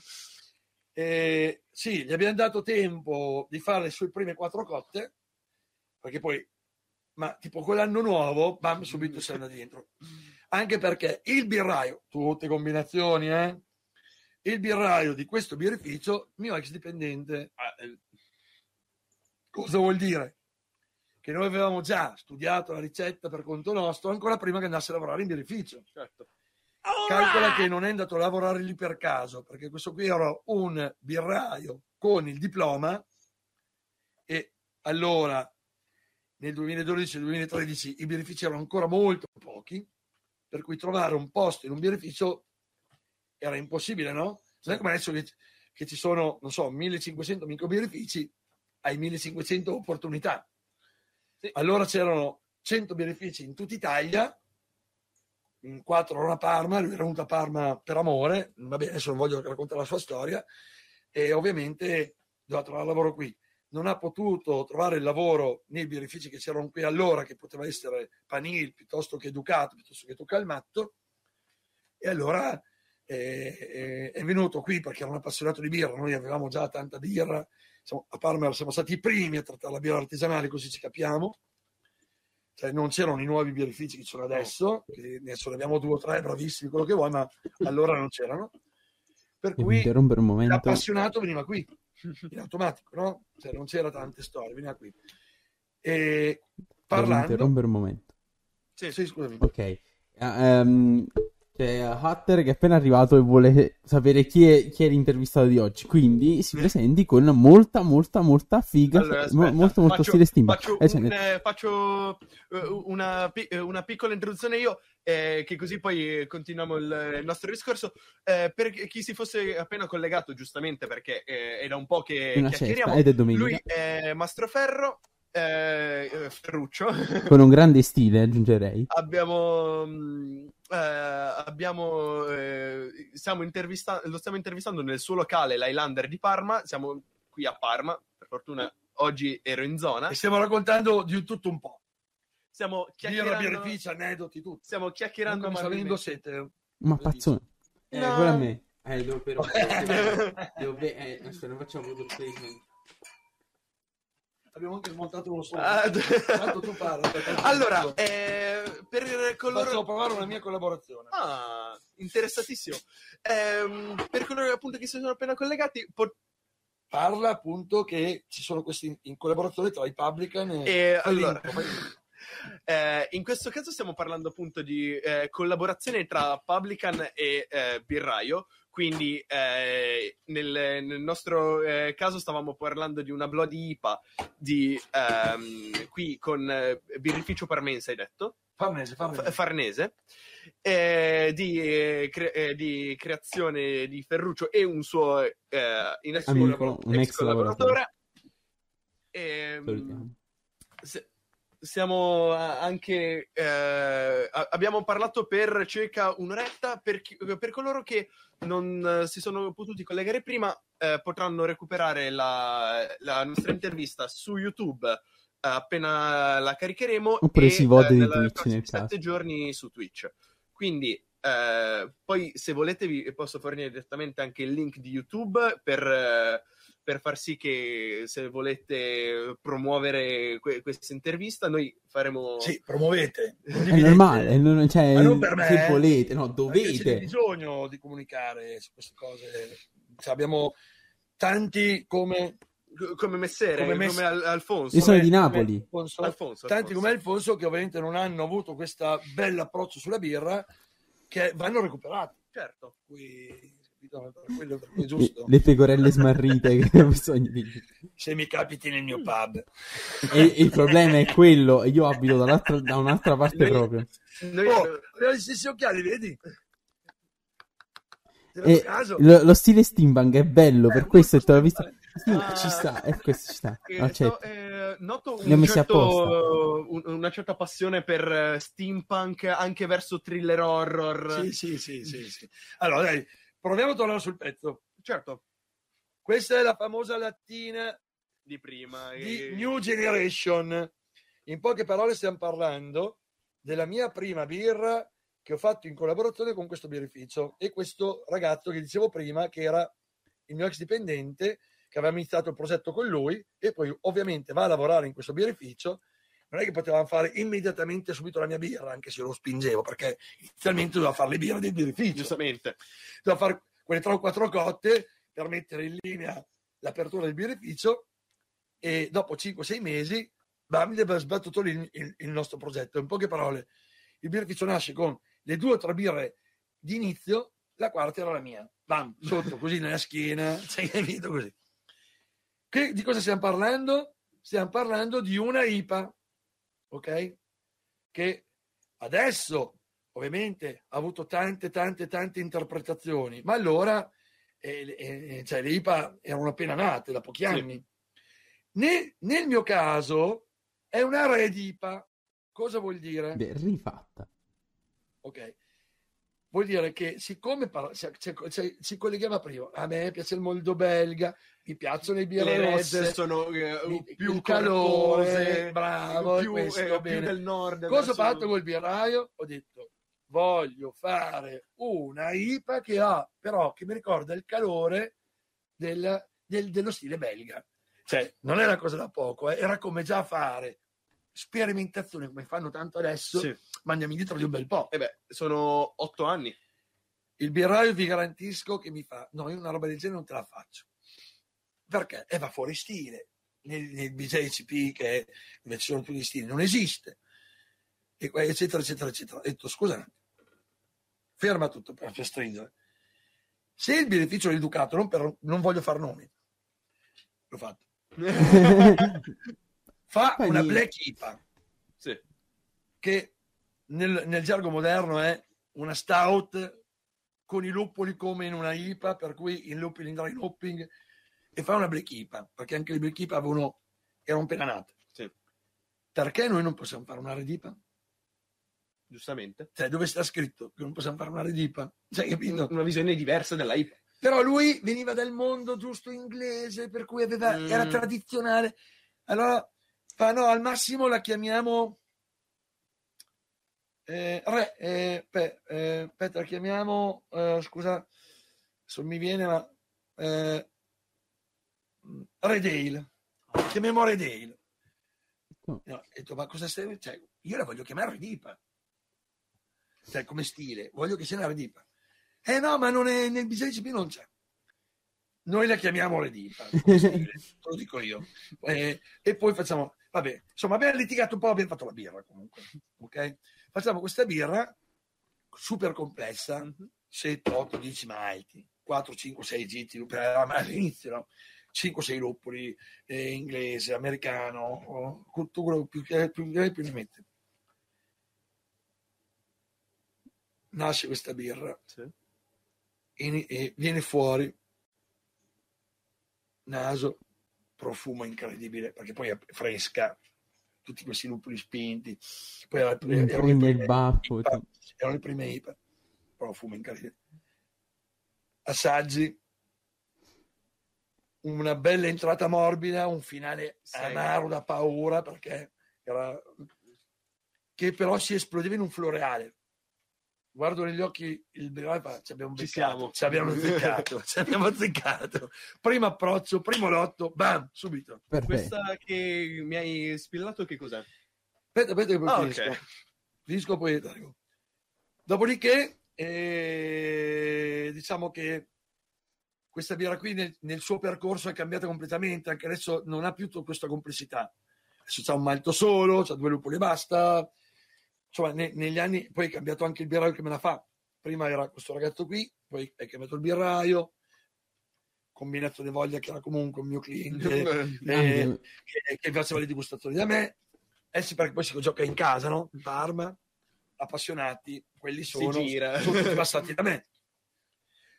Eh, sì, gli abbiamo dato tempo di fare le sue prime quattro cotte, perché poi, ma tipo quell'anno nuovo, bam, subito si andata dentro. Anche perché il birraio, tutte combinazioni, eh? Il birraio di questo birrificio, mio ex dipendente, Ah, eh, cosa vuol dire? Che noi avevamo già studiato la ricetta per conto nostro ancora prima che andasse a lavorare in birrificio. certo. Calcola che non è andato a lavorare lì per caso, perché questo qui era un birraio con il diploma e allora nel 2012-2013 i birrifici erano ancora molto pochi, per cui trovare un posto in un birrificio era impossibile, no? Non è come adesso che, che ci sono, non so, 1500 microbirrifici, hai 1500 opportunità. Sì. Allora c'erano 100 birrifici in tutta Italia, in quattro erano a Parma, lui era venuto a Parma per amore, va bene, adesso non voglio raccontare la sua storia, e ovviamente doveva trovare lavoro qui. non ha potuto trovare il lavoro nei birrifici che c'erano qui allora, che poteva essere Panil piuttosto che Ducato, piuttosto che Tocalmatto, e allora eh, è venuto qui perché era un appassionato di birra, noi avevamo già tanta birra, a Parma siamo stati i primi a trattare la birra artigianale, così ci capiamo. Cioè, non c'erano i nuovi birrifici che ci sono adesso, che adesso ne abbiamo due o tre, bravissimi, quello che vuoi, ma allora non c'erano. Per cui l'appassionato veniva qui in automatico, no? Cioè, non c'era tante storie, veniva qui. E parlando... interrompere un momento. Sì, sì scusami. Ok. Uh, um, c'è Hatter che è appena arrivato e vuole sapere chi è, chi è l'intervistato di oggi. Quindi si presenti con molta, molta, molta figa. Allora, aspetta, molto, molto faccio, stile stimpa. Faccio, eh, un, eh, faccio uh, una, una, piccola introduzione io, eh, che così poi continuiamo il, il nostro discorso. Eh, per chi si fosse appena collegato, giustamente, perché eh, è da un po' che una chiacchieriamo. Ed è domenica. Lui è Mastroferro eh, eh, Ferruccio. Con un grande stile, aggiungerei. abbiamo. Mm, eh, abbiamo eh, stiamo intervista- lo stiamo intervistando nel suo locale, l'Highlander di Parma. Siamo qui a Parma, per fortuna oggi ero in zona. E stiamo raccontando di tutto un po'. Stiamo chiacchierando. Birrifici, aneddoti, tutto. Stiamo chiacchierando. Ma venendo sete. Ma pazzone. Eh, no. guarda a me. Eh, devo però. devo be- eh, aspetta, non facciamo product placement abbiamo anche smontato uno solo. Ah, tu parla. Allora, eh, per coloro... Faccio provare una mia collaborazione. Ah, interessatissimo. Eh, per coloro appunto che si sono appena collegati, po- parla appunto che ci sono questi in collaborazione tra i Publican e, e allora, eh, in questo caso stiamo parlando appunto di eh, collaborazione tra Publican e eh, Birraio quindi eh, nel, nel, nostro eh, caso stavamo parlando di una Bloody IPA di, ehm, qui con eh, birrificio parmense, hai detto? Farnese, Farnese. F- farnese eh, di, eh, cre- eh, di, creazione di Ferruccio e un suo in Amico, un ex, ex collaboratore. Ehm, se, siamo anche eh, abbiamo parlato per circa un'oretta per, chi, per coloro che non si sono potuti collegare prima eh, potranno recuperare la, la, nostra intervista su YouTube eh, appena la caricheremo oppure e, si vode eh, di Twitch nel caso sette giorni su Twitch. Quindi eh, poi se volete vi posso fornire direttamente anche il link di YouTube per eh, per far sì che se volete promuovere que- questa intervista noi faremo sì promuovete è normale non, cioè, Ma non per me se volete no dovete c'è bisogno di comunicare su queste cose cioè, abbiamo tanti come come Messere, come, Mess- come Al- Alfonso. Io sono di Napoli. Alfonso, Alfonso, tanti come Alfonso che ovviamente non hanno avuto questo bell'approccio sulla birra che vanno recuperati. Certo. Qui capito? Quello, giusto. Le pecorelle smarrite che ho bisogno di... Se mi capiti nel mio pub. E il problema è quello, io abito da un'altra parte noi, proprio. Noi oh, abbiamo gli stessi occhiali, vedi? Lo, lo, stile steampunk è bello, eh, per questo te l'ho visto. Sì, ah, ci sta, e eh, questo ci sta. Eh, no, eh, noto un certo, un, una certa passione per steampunk anche verso thriller horror. Sì, sì, sì, sì, sì. Allora, dai, Proviamo a tornare sul pezzo. Certo. Questa è la famosa lattina di prima. Di e... New Generation. In poche parole stiamo parlando della mia prima birra che ho fatto in collaborazione con questo birrificio e questo ragazzo che dicevo prima che era il mio ex dipendente che aveva iniziato il progetto con lui e poi ovviamente va a lavorare in questo birrificio non è che potevamo fare immediatamente subito la mia birra, anche se lo spingevo, perché inizialmente doveva fare le birre del birrificio. Giustamente. Doveva fare quelle tre o quattro cotte per mettere in linea l'apertura del birrificio e dopo 5-6 mesi Bamide aveva sbattuto il, il, il, nostro progetto. In poche parole, il birrificio nasce con le due o tre birre di inizio, la quarta era la mia. Bam, sotto, così nella schiena, sei capito così. Che, di cosa stiamo parlando? Stiamo parlando di una IPA ok? Che adesso ovviamente ha avuto tante, tante, tante interpretazioni, ma allora eh, eh, cioè, le IPA erano appena nate da pochi anni. Sì. Ne, nel mio caso è una red IPA. Cosa vuol dire? Beh, rifatta. Ok. Vuol dire che siccome parla- si, si- si- si collegava prima, a me piace il moldo belga, mi piacciono i Le rosse birrette, sono eh, il- più calore, corpose, bravo, più, questo, eh, più del nord. Cosa ho fatto col birraio? Ho detto, voglio fare una IPA che ha, però, che mi ricorda il calore del- del- dello stile belga. Cioè, non era cosa da poco, eh, era come già fare sperimentazione come fanno tanto adesso, Sì. ma andiamo indietro di un bel po'. Eh beh, sono otto anni. Il birraio vi garantisco che mi fa, no, io una roba del genere non te la faccio. Perché? E va fuori stile. Nel, nel BJCP, che invece sono tutti stili, non esiste. E, eccetera, eccetera, eccetera. Ho detto, scusa, ferma tutto per, per stringere. Se il beneficio del Ducato, non, per- non voglio far nomi, l'ho fatto, fa Fai una black IPA, sì. che nel, nel gergo moderno è una stout con i luppoli come in una IPA, per cui in looping, in dry hopping, e fa una black IPA, perché anche le black IPA avevano, erano appena nate. Sì. Perché noi non possiamo fare una red IPA? Giustamente. Cioè, dove sta scritto che non possiamo fare una red IPA? Cioè, capito? Una visione diversa della IPA. Però lui veniva dal mondo giusto inglese, per cui aveva- Mm. era tradizionale. Allora, fa no, al massimo la chiamiamo... Eh, re, eh, pe- eh, aspetta, la chiamiamo... eh, scusa, adesso mi viene, ma... Eh, Redale. Chiamiamo Redale. No. No, ho detto, ma cosa stai... Cioè, io la voglio chiamare Redipa. Cioè, come stile. Voglio che sia una Redipa. Eh no, ma non è, nel BJCP non c'è. Noi la chiamiamo Redipa. te lo dico io. Eh, e poi facciamo... Vabbè, insomma, abbiamo litigato un po', abbiamo fatto la birra comunque. Ok? Facciamo questa birra super complessa, 7, 8, 10 malti, 4, 5, 6 gitti, per- ma all'inizio no? 5, 6 luppoli, eh, inglese, americano, tutto quello più che più, più ne mette. Nasce questa birra Sì. e, e viene fuori naso, profumo incredibile, perché poi è fresca, tutti questi luppoli spinti, poi era, erano le prime baffo. IPA, erano le prime IPA, profumo incredibile. Assaggi, una bella entrata morbida, un finale Sì. amaro da paura, perché era... che però si esplodeva in un floreale. Guardo negli occhi il e fa, ci abbiamo Ci beccato, siamo. ci abbiamo azzeccato, ci abbiamo azzeccato. Primo approccio, primo lotto, bam, subito. Perfetto. Questa che mi hai spillato che cos'è? Aspetta, aspetta che poi Ah, finisco. ok. Finisco poi arrivo. Dopodiché, eh, diciamo che questa birra qui nel, nel suo percorso è cambiata completamente, anche adesso non ha più tutta questa complessità. Adesso c'ha un malto solo, c'ha due lupoli e basta. Insomma, ne- negli anni poi è cambiato anche il birraio che me la fa. Prima era questo ragazzo qui, poi è cambiato il birraio, combinato di voglia che era comunque un mio cliente Grande. che, che faceva le digustazioni da me. Eh sì, perché poi si gioca in casa, no? In Parma, appassionati, quelli sono tutti passati da me.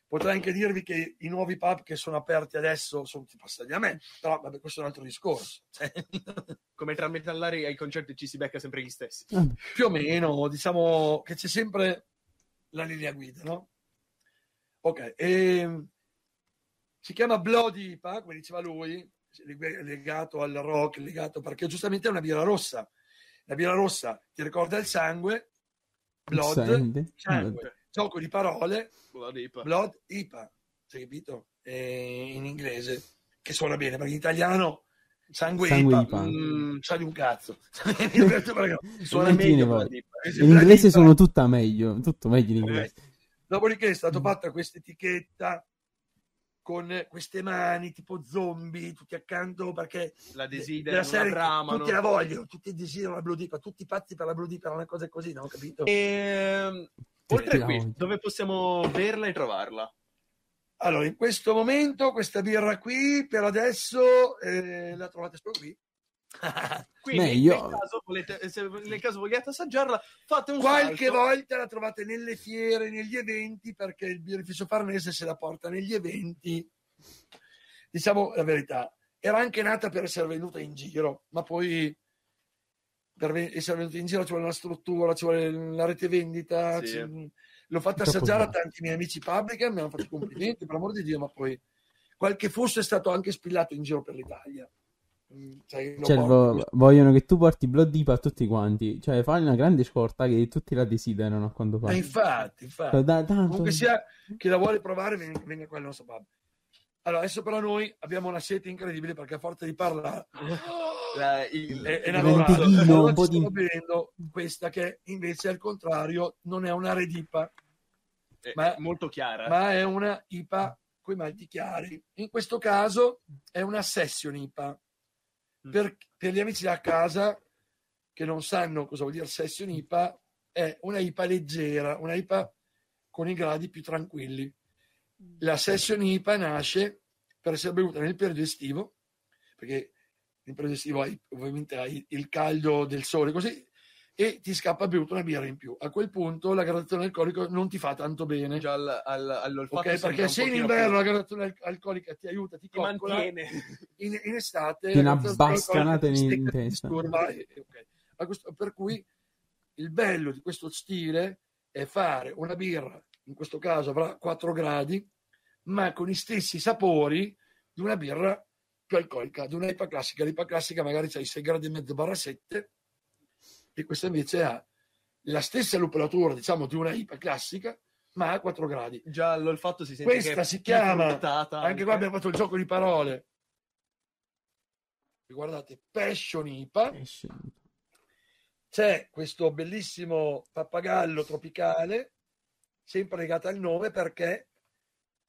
Potrei anche dirvi che i nuovi pub che sono aperti adesso sono tutti passati da me, però vabbè, questo è un altro discorso. Cioè, Come tra metallari ai concerti ci si becca sempre gli stessi. più o meno, diciamo che c'è sempre la linea guida, no? Ok, ehm, si chiama Bloody IPA, come diceva lui, legato al rock, legato perché giustamente è una birra rossa. La birra rossa ti ricorda il sangue, blood, Sente? sangue, gioco di parole, Blood IPA. blood IPA, hai capito? Eh, in inglese, che suona bene, perché in italiano sangue, Sangue IPA, mm, sa di un cazzo. Suona meglio. In inglese sono tutta meglio, tutto meglio in inglese. Dopodiché è stata fatta questa etichetta con queste mani tipo zombie tutti accanto perché La della desiderano, la serie bramano. tutti la vogliono, tutti desiderano la Blue Deep, tutti pazzi per la Blue Deep, una cosa così, no? Capito? Ehm, oltre a qui, la dove possiamo berla e trovarla? Allora, in questo momento questa birra qui per adesso eh, la trovate solo qui. Quindi, Meglio. nel caso, volete, se nel caso vogliate assaggiarla, fate un Qualche salto. volta la trovate nelle fiere, negli eventi, perché il birrificio farnese se la porta negli eventi. Diciamo la verità, era anche nata per essere venuta in giro, ma poi per essere venuta in giro ci vuole una struttura, ci vuole la rete vendita, Sì. L'ho fatta assaggiare a tanti miei amici publican, mi hanno fatto complimenti, per amor di Dio, ma poi qualche fusto è stato anche spillato in giro per l'Italia. Mm, Cioè, porto vo- vogliono che tu porti Blood Deep a tutti quanti. Cioè, fai una grande scorta che tutti la desiderano a quando Eh, fai. infatti, infatti. Cioè, da- tanto- Comunque sia chi la vuole provare, venga, venga qua al nostro pub. Allora, adesso però noi abbiamo una sete incredibile perché a forza di parlare La- il- è, naturale. Ventolino, Allora un po' ci stiamo di- bevendo questa che invece al contrario non è una redipa, è ma- molto chiara. ma è una IPA con i malti chiari. In questo caso è una session IPA. Mm. Per, per gli amici da casa che non sanno cosa vuol dire session IPA, è una IPA leggera, una IPA con i gradi più tranquilli. La session IPA nasce per essere bevuta nel periodo estivo, perché nel periodo estivo hai, ovviamente hai il caldo del sole così, e ti scappa bevuta una birra in più. A quel punto la gradazione alcolica non ti fa tanto bene. Già al, al, all'olfatto Ok, sembra perché se in inverno più- la gradazione al- alcolica ti aiuta, ti ti coccola, mantiene. in, in estate Ti una ti in ti testa. disturba e- questo- per cui il bello di questo stile è fare una birra, in questo caso avrà 4 gradi, ma con i stessi sapori di una birra più alcolica, di una IPA classica. L'IPA classica magari c'hai 6 gradi e mezzo barra 7 e questa invece ha la stessa lupolatura, diciamo, di una IPA classica, ma a 4 gradi. Già all'olfatto si sente Questa si chiama- fruttata Anche qua abbiamo fatto il gioco di parole. Guardate, Passion IPA. C'è questo bellissimo pappagallo tropicale, sempre legato al nome perché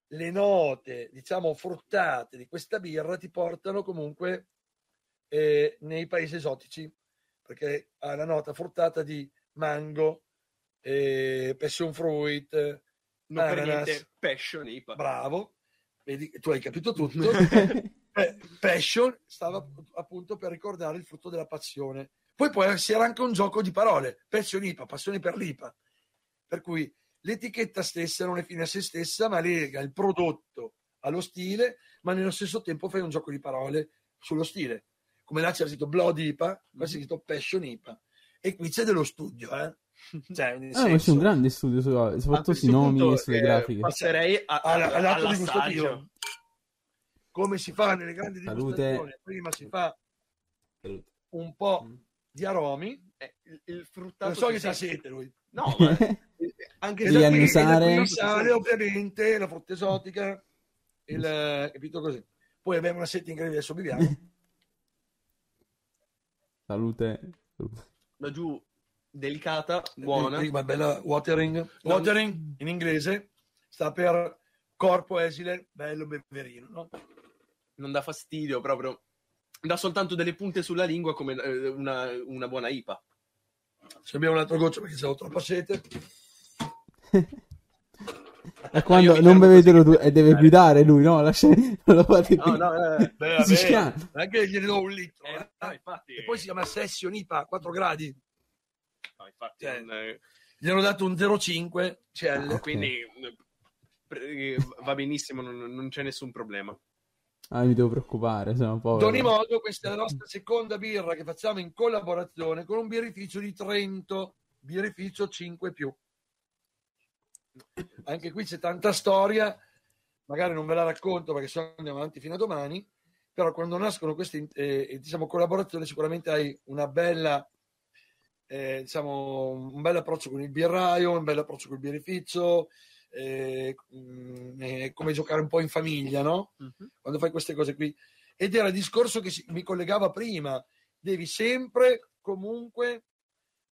le note, diciamo, fruttate di questa birra ti portano comunque eh, nei paesi esotici, perché ha la nota fruttata di mango, eh, passion fruit, non per ananas. niente passion IPA. bravo, vedi, tu hai capito tutto. Eh, passion stava appunto per ricordare il frutto della passione. Poi può essere anche un gioco di parole, passion IPA, passione per l'IPA. Per cui l'etichetta stessa non è fine a se stessa, ma lega il prodotto allo stile, ma nello stesso tempo fai un gioco di parole sullo stile. Come là c'è scritto Blood IPA, qua c'è scritto Passion IPA. E qui c'è dello studio, eh? Cioè, nel Ah, ma c'è senso- un grande studio A soprattutto sui nomi e sulle eh, grafiche. Passerei a, alla- all'atto all'assaggio. degustativo. Come si fa nelle grandi Salute. digustazioni? Prima si fa un po' di aromi. Eh, il, il fruttato Non so che sa sente- siete lui. No, ma anche E e da annusare. sale ovviamente la frutta esotica, il, eh, capito così. Poi abbiamo una setta incredibile, adesso beviamo. Salute. Laggiù delicata, buona. Prima bella watering. Watering in inglese sta per corpo esile, bello beverino. No? non dà fastidio proprio. Dà soltanto delle punte sulla lingua come eh, una, una buona IPA. Se abbiamo un altro goccio perché c'è troppa sete. E quando Io mi non fermo bevetelo così. tu e deve guidare lui, no? Lascia... Non lo fate più. No, no, eh, Beh, Si vabbè, schiana. non è che gliene do un litro. eh, eh. no, infatti, E poi si chiama Session IPA a 4 gradi. no, infatti, cioè, non, eh, Gli hanno dato un 0,5 CL. Ah, quindi eh, pre- eh, va benissimo, non, non c'è nessun problema. Ah, mi devo preoccupare, sono Ad povero. ogni modo, questa è la nostra seconda birra che facciamo in collaborazione con un birrificio di Trento, birrificio 5 più. Anche qui c'è tanta storia, magari non ve la racconto perché se no andiamo avanti fino a domani, però quando nascono queste eh, diciamo, collaborazioni sicuramente hai una bella, eh, diciamo, un bel approccio con il birraio, un bel approccio con il birrificio, eh, mm, è come giocare un po' in famiglia, no? quando fai queste cose qui. Ed era il discorso che si- mi collegava prima. Devi sempre, comunque,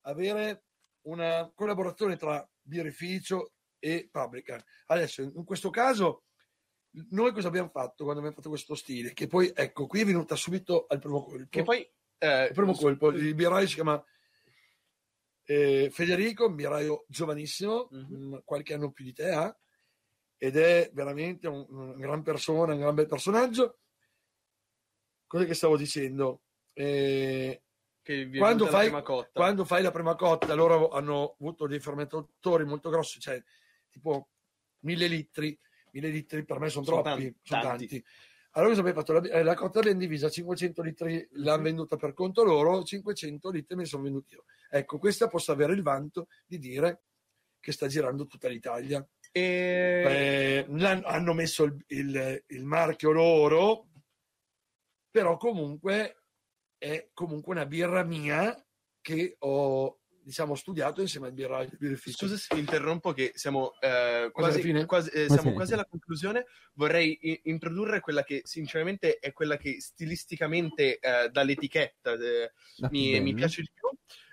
avere una collaborazione tra birrificio e publican. Adesso, in questo caso, noi cosa abbiamo fatto quando abbiamo fatto questo stile? Che poi, ecco, qui è venuta subito al primo colpo. Che poi eh, il primo colpo, il birraio si chiama eh, Federico, un birraio giovanissimo, Mhm. mm, qualche anno più di te ha, ed è veramente un, una gran persona, un gran bel personaggio. Cos'è che stavo dicendo? Eh, che quando fai- prima cotta. quando fai la prima cotta, loro hanno avuto dei fermentatori molto grossi, cioè tipo mille litri, mille litri per me sono Sono troppi, tanti, sono tanti. Allora cosa abbiamo fatto? La, eh, la cotta l'abbiamo divisa, 500 litri l'hanno venduta per conto loro, 500 litri me ne sono venduti io. Ecco, questa posso avere il vanto di dire che sta girando tutta l'Italia. E... Eh, l'han- hanno messo il, il- il marchio loro, però comunque è comunque una birra mia che ho diciamo studiato insieme al birra, al birrificio. Scusa se interrompo che siamo, eh, Quasi alla quasi, eh, siamo quasi alla conclusione. Vorrei i- introdurre quella che sinceramente è quella che stilisticamente eh, dall'etichetta eh, più mi, mi piace di più,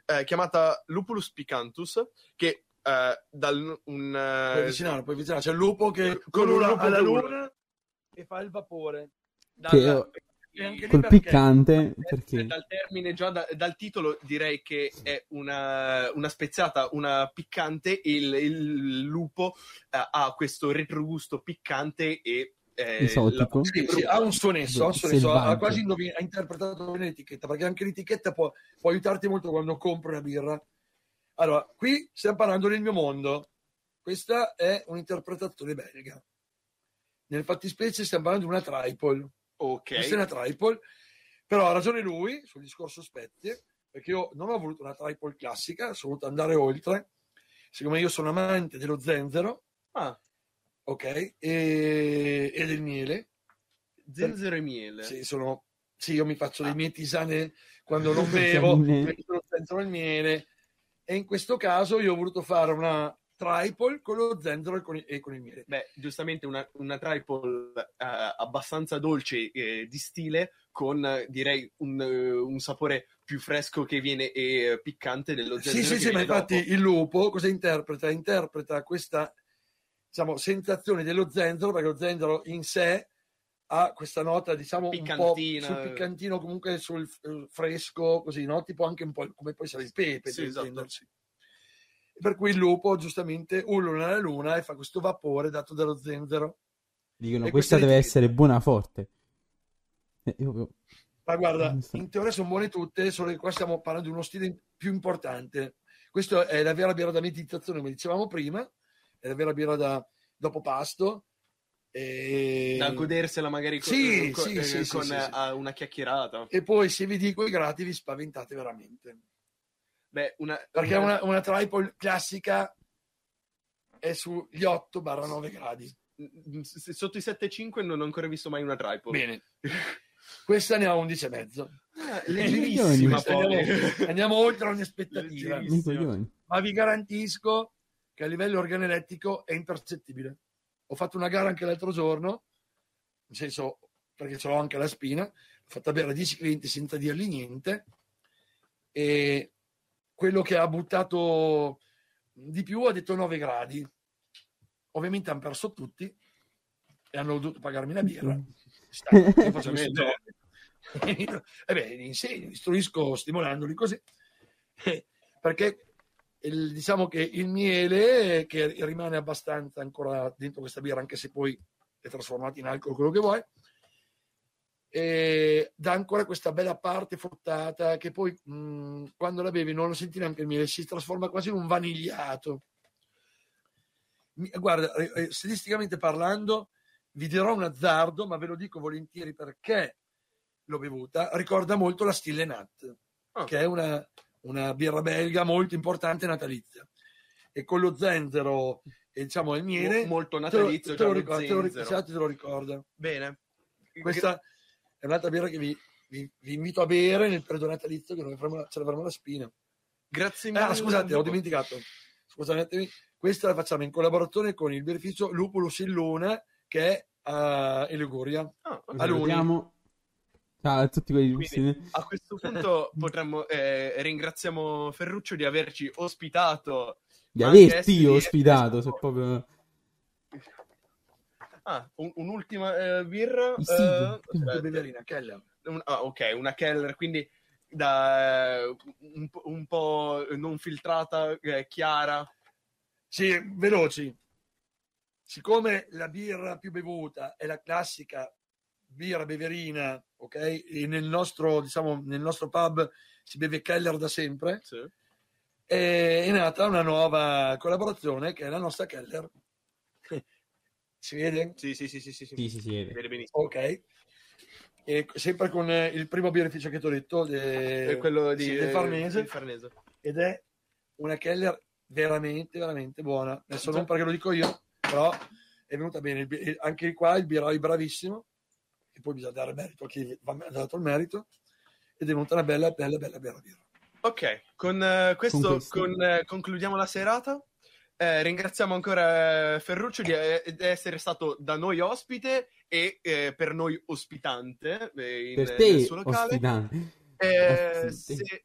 eh, chiamata Lupulus picantus, che eh, dal un... Puoi avvicinare, puoi avvicinare. C'è il lupo che Con un colora lupo alla che urla. luna e fa il vapore. dal- Che- Col perché- piccante, perché... Dal termine, già da- dal titolo, direi che è una, una speziata, una piccante. Il, il lupo eh, ha questo retrogusto piccante e eh, la- Sì, sì, ha un suo nesso, ha, un suo nesso, ha- quasi indovin- ha interpretato bene l'etichetta, perché anche l'etichetta può, può aiutarti molto quando compri una birra. Allora, qui stiamo parlando del mio mondo. Questa è un'interpretazione belga. Nel fattispecie stiamo parlando di una triple. Ok. Questa è una triple, però ha ragione lui sul discorso spezie, perché io non ho voluto una triple classica, sono voluto andare oltre. Siccome io sono amante dello zenzero, Ah, ok, e, e del miele, zenzero e miele. sì, sono, sì, io mi faccio le Ah. mie tisane quando non bevo, metto lo zenzero e il miele, e in questo caso io ho voluto fare una triple con lo zenzero e con, il- e con il miele. Beh, giustamente una, una triple eh, abbastanza dolce eh, di stile, con eh, direi un, eh, un sapore più fresco che viene e eh, piccante dello Sì, zenzero. sì, che sì, ma infatti dopo. il lupo cosa interpreta? Interpreta questa diciamo, sensazione dello zenzero, perché lo zenzero in sé ha questa nota, diciamo, un po' Piccantina. sul piccantino, comunque sul eh, fresco, così, no? Tipo anche un po' come può essere il pepe, Sì, esatto. intenderci. Per cui il lupo, giustamente, ulula nella luna e fa questo vapore dato dallo zenzero. Dicono E questa deve essere buona forte. Eh, io- Ma guarda, so. in teoria sono buone tutte, solo che qua stiamo parlando di uno stile più importante. Questa è la vera birra da meditazione, come dicevamo prima, è la vera birra da dopo pasto. E... Da godersela magari con, Sì, con- sì, eh, sì, con, sì, eh, sì. a una chiacchierata. e poi se vi dico i gradi vi spaventate veramente. Beh, una, Perché una, una triple classica è sugli 8-9 gradi. se- sotto i 7,5 non ho ancora visto mai una triple. Bene. Questa ne ha 11,5. Ah, leggerissima, leggerissima poi. Andiamo, andiamo oltre ogni aspettativa. Ma vi garantisco che a livello organolettico è impercettibile. Ho fatto una gara anche l'altro giorno, nel senso perché ce l'ho anche la spina, l'ho fatta bere a 10 clienti senza dirgli niente e quello che ha buttato di più ha detto 9 gradi. Ovviamente hanno perso tutti e hanno dovuto pagarmi la birra. Giochi. Eh beh, li insegno, li istruisco stimolandoli così. Perché il- diciamo che il miele, che rimane abbastanza ancora dentro questa birra, anche se poi è trasformato in alcol, quello che vuoi, e dà ancora questa bella parte fruttata che poi mh, quando la bevi non lo senti neanche il miele, si trasforma quasi in un vanigliato. Mi- Guarda, eh, eh, stilisticamente parlando, vi dirò un azzardo, ma ve lo dico volentieri perché l'ho bevuta. Ricorda molto la Stille Nut, Ah. che è una, una birra belga molto importante natalizia. E con lo zenzero e diciamo il miele, Mo- molto te natalizio, te lo già lo ricorda, te lo, esatto, te lo ricorda. Bene. Questa è un'altra birra che vi, vi- vi invito a bere nel periodo natalizio che noi faremo- ce l'avremo alla spina. Grazie mille. Ah, scusate, ho dimenticato. Scusatemi, questa la facciamo in collaborazione con il beneficio Lupulus in Luna, che è a in Liguria. Ah, a Luni. Ciao a tutti quelli Quindi, giusti. A questo punto potremmo eh, ringraziamo Ferruccio di averci ospitato. Di averti ospitato, se proprio... Ah, un- un'ultima eh, birra. Sì. eh, aspetta. beverina, Keller. Un- ah, ok, una Keller, quindi da eh, un, po'- un po' non filtrata, eh, chiara. Sì, veloci. Siccome la birra più bevuta è la classica birra beverina, ok? E nel nostro, diciamo, nel nostro pub si beve Keller da sempre, Sì. è, è nata una nuova collaborazione che è la nostra Keller. Si vede? Sì, sì, sì, sì, sì, sì. Sì, sì, si vede. Vede benissimo. Ok. E sempre con eh, il primo birrificio che ti ho detto, de- È quello di sì, eh, del Farnese, del Farnese. ed è una Keller veramente, veramente buona. Adesso non perché lo dico io, però è venuta bene. Il Anche qua il birra è bravissimo, e poi bisogna dare merito a chi va ha dato il merito, ed è venuta una bella, bella, bella, bella birra. Ok, con eh, questo, Con questo. con, eh, concludiamo la serata. Eh, ringraziamo ancora eh, Ferruccio di, eh, di essere stato da noi ospite e eh, per noi ospitante eh, in, Per nel te, suo locale. Eh, se,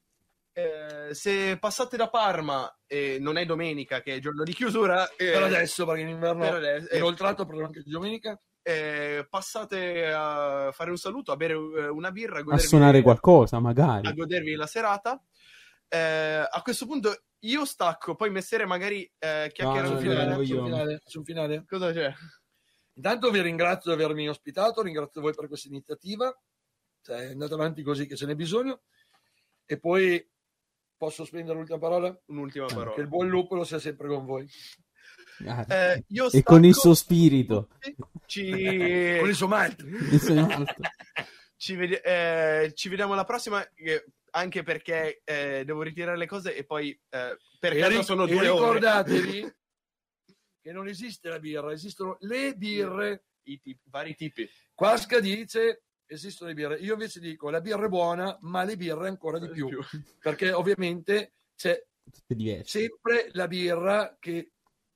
eh, se passate da Parma e non è domenica, che è giorno di chiusura, eh, Per adesso, perché in inverno per adesso, è eh, inoltrato per anche di domenica. eh, passate a fare un saluto, a bere una birra, a A suonare qualcosa, a magari. godervi la serata. Eh, a questo punto io stacco, poi Messere magari eh, chiacchiera No, finale. sul io- finale, sul finale. Cosa c'è? Intanto vi ringrazio di avermi ospitato, ringrazio voi per questa iniziativa. Cioè, andate avanti così che ce n'è bisogno. E poi posso spendere l'ultima parola? Un'ultima Che il parola. buon lupo lo sia sempre con voi. Ah, Eh, io e con il stacco, suo spirito. Ci... Con il suo malto. Il suo malto. ci, vedi- eh, ci vediamo alla prossima. Eh, anche perché eh, devo ritirare le cose e poi eh, per E, sono due ore. ricordatevi che non esiste la birra, esistono le birre. I tipi- vari tipi. Quasca dice esistono le birre. Io invece dico la birra è buona, ma le birre ancora di più. Perché ovviamente c'è sempre la birra che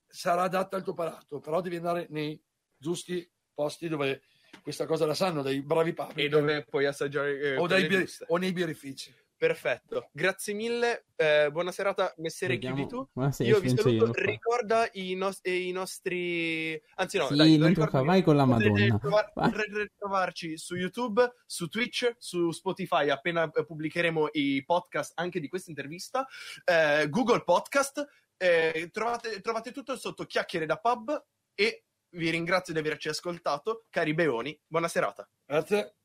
sarà adatta al tuo palato, però devi andare nei giusti posti dove questa cosa la sanno, dai bravi papi E dove puoi assaggiare eh, o, dai o nei birrifici. Perfetto, grazie mille. eh, buona serata, Messere. Vediamo- Chiudi tu. Buonasera, Io vi saluto. Ricorda i, nos- i nostri. Anzi, no, Sì, dai, non ricordo vai con la Madonna. Potrete trovarci su YouTube, su Twitch, su Spotify appena eh, pubblicheremo i podcast anche di questa intervista, eh, Google Podcast. eh, trovate, trovate tutto sotto Chiacchiere da Pub e vi ringrazio di averci ascoltato, cari beoni. Buona serata. Grazie.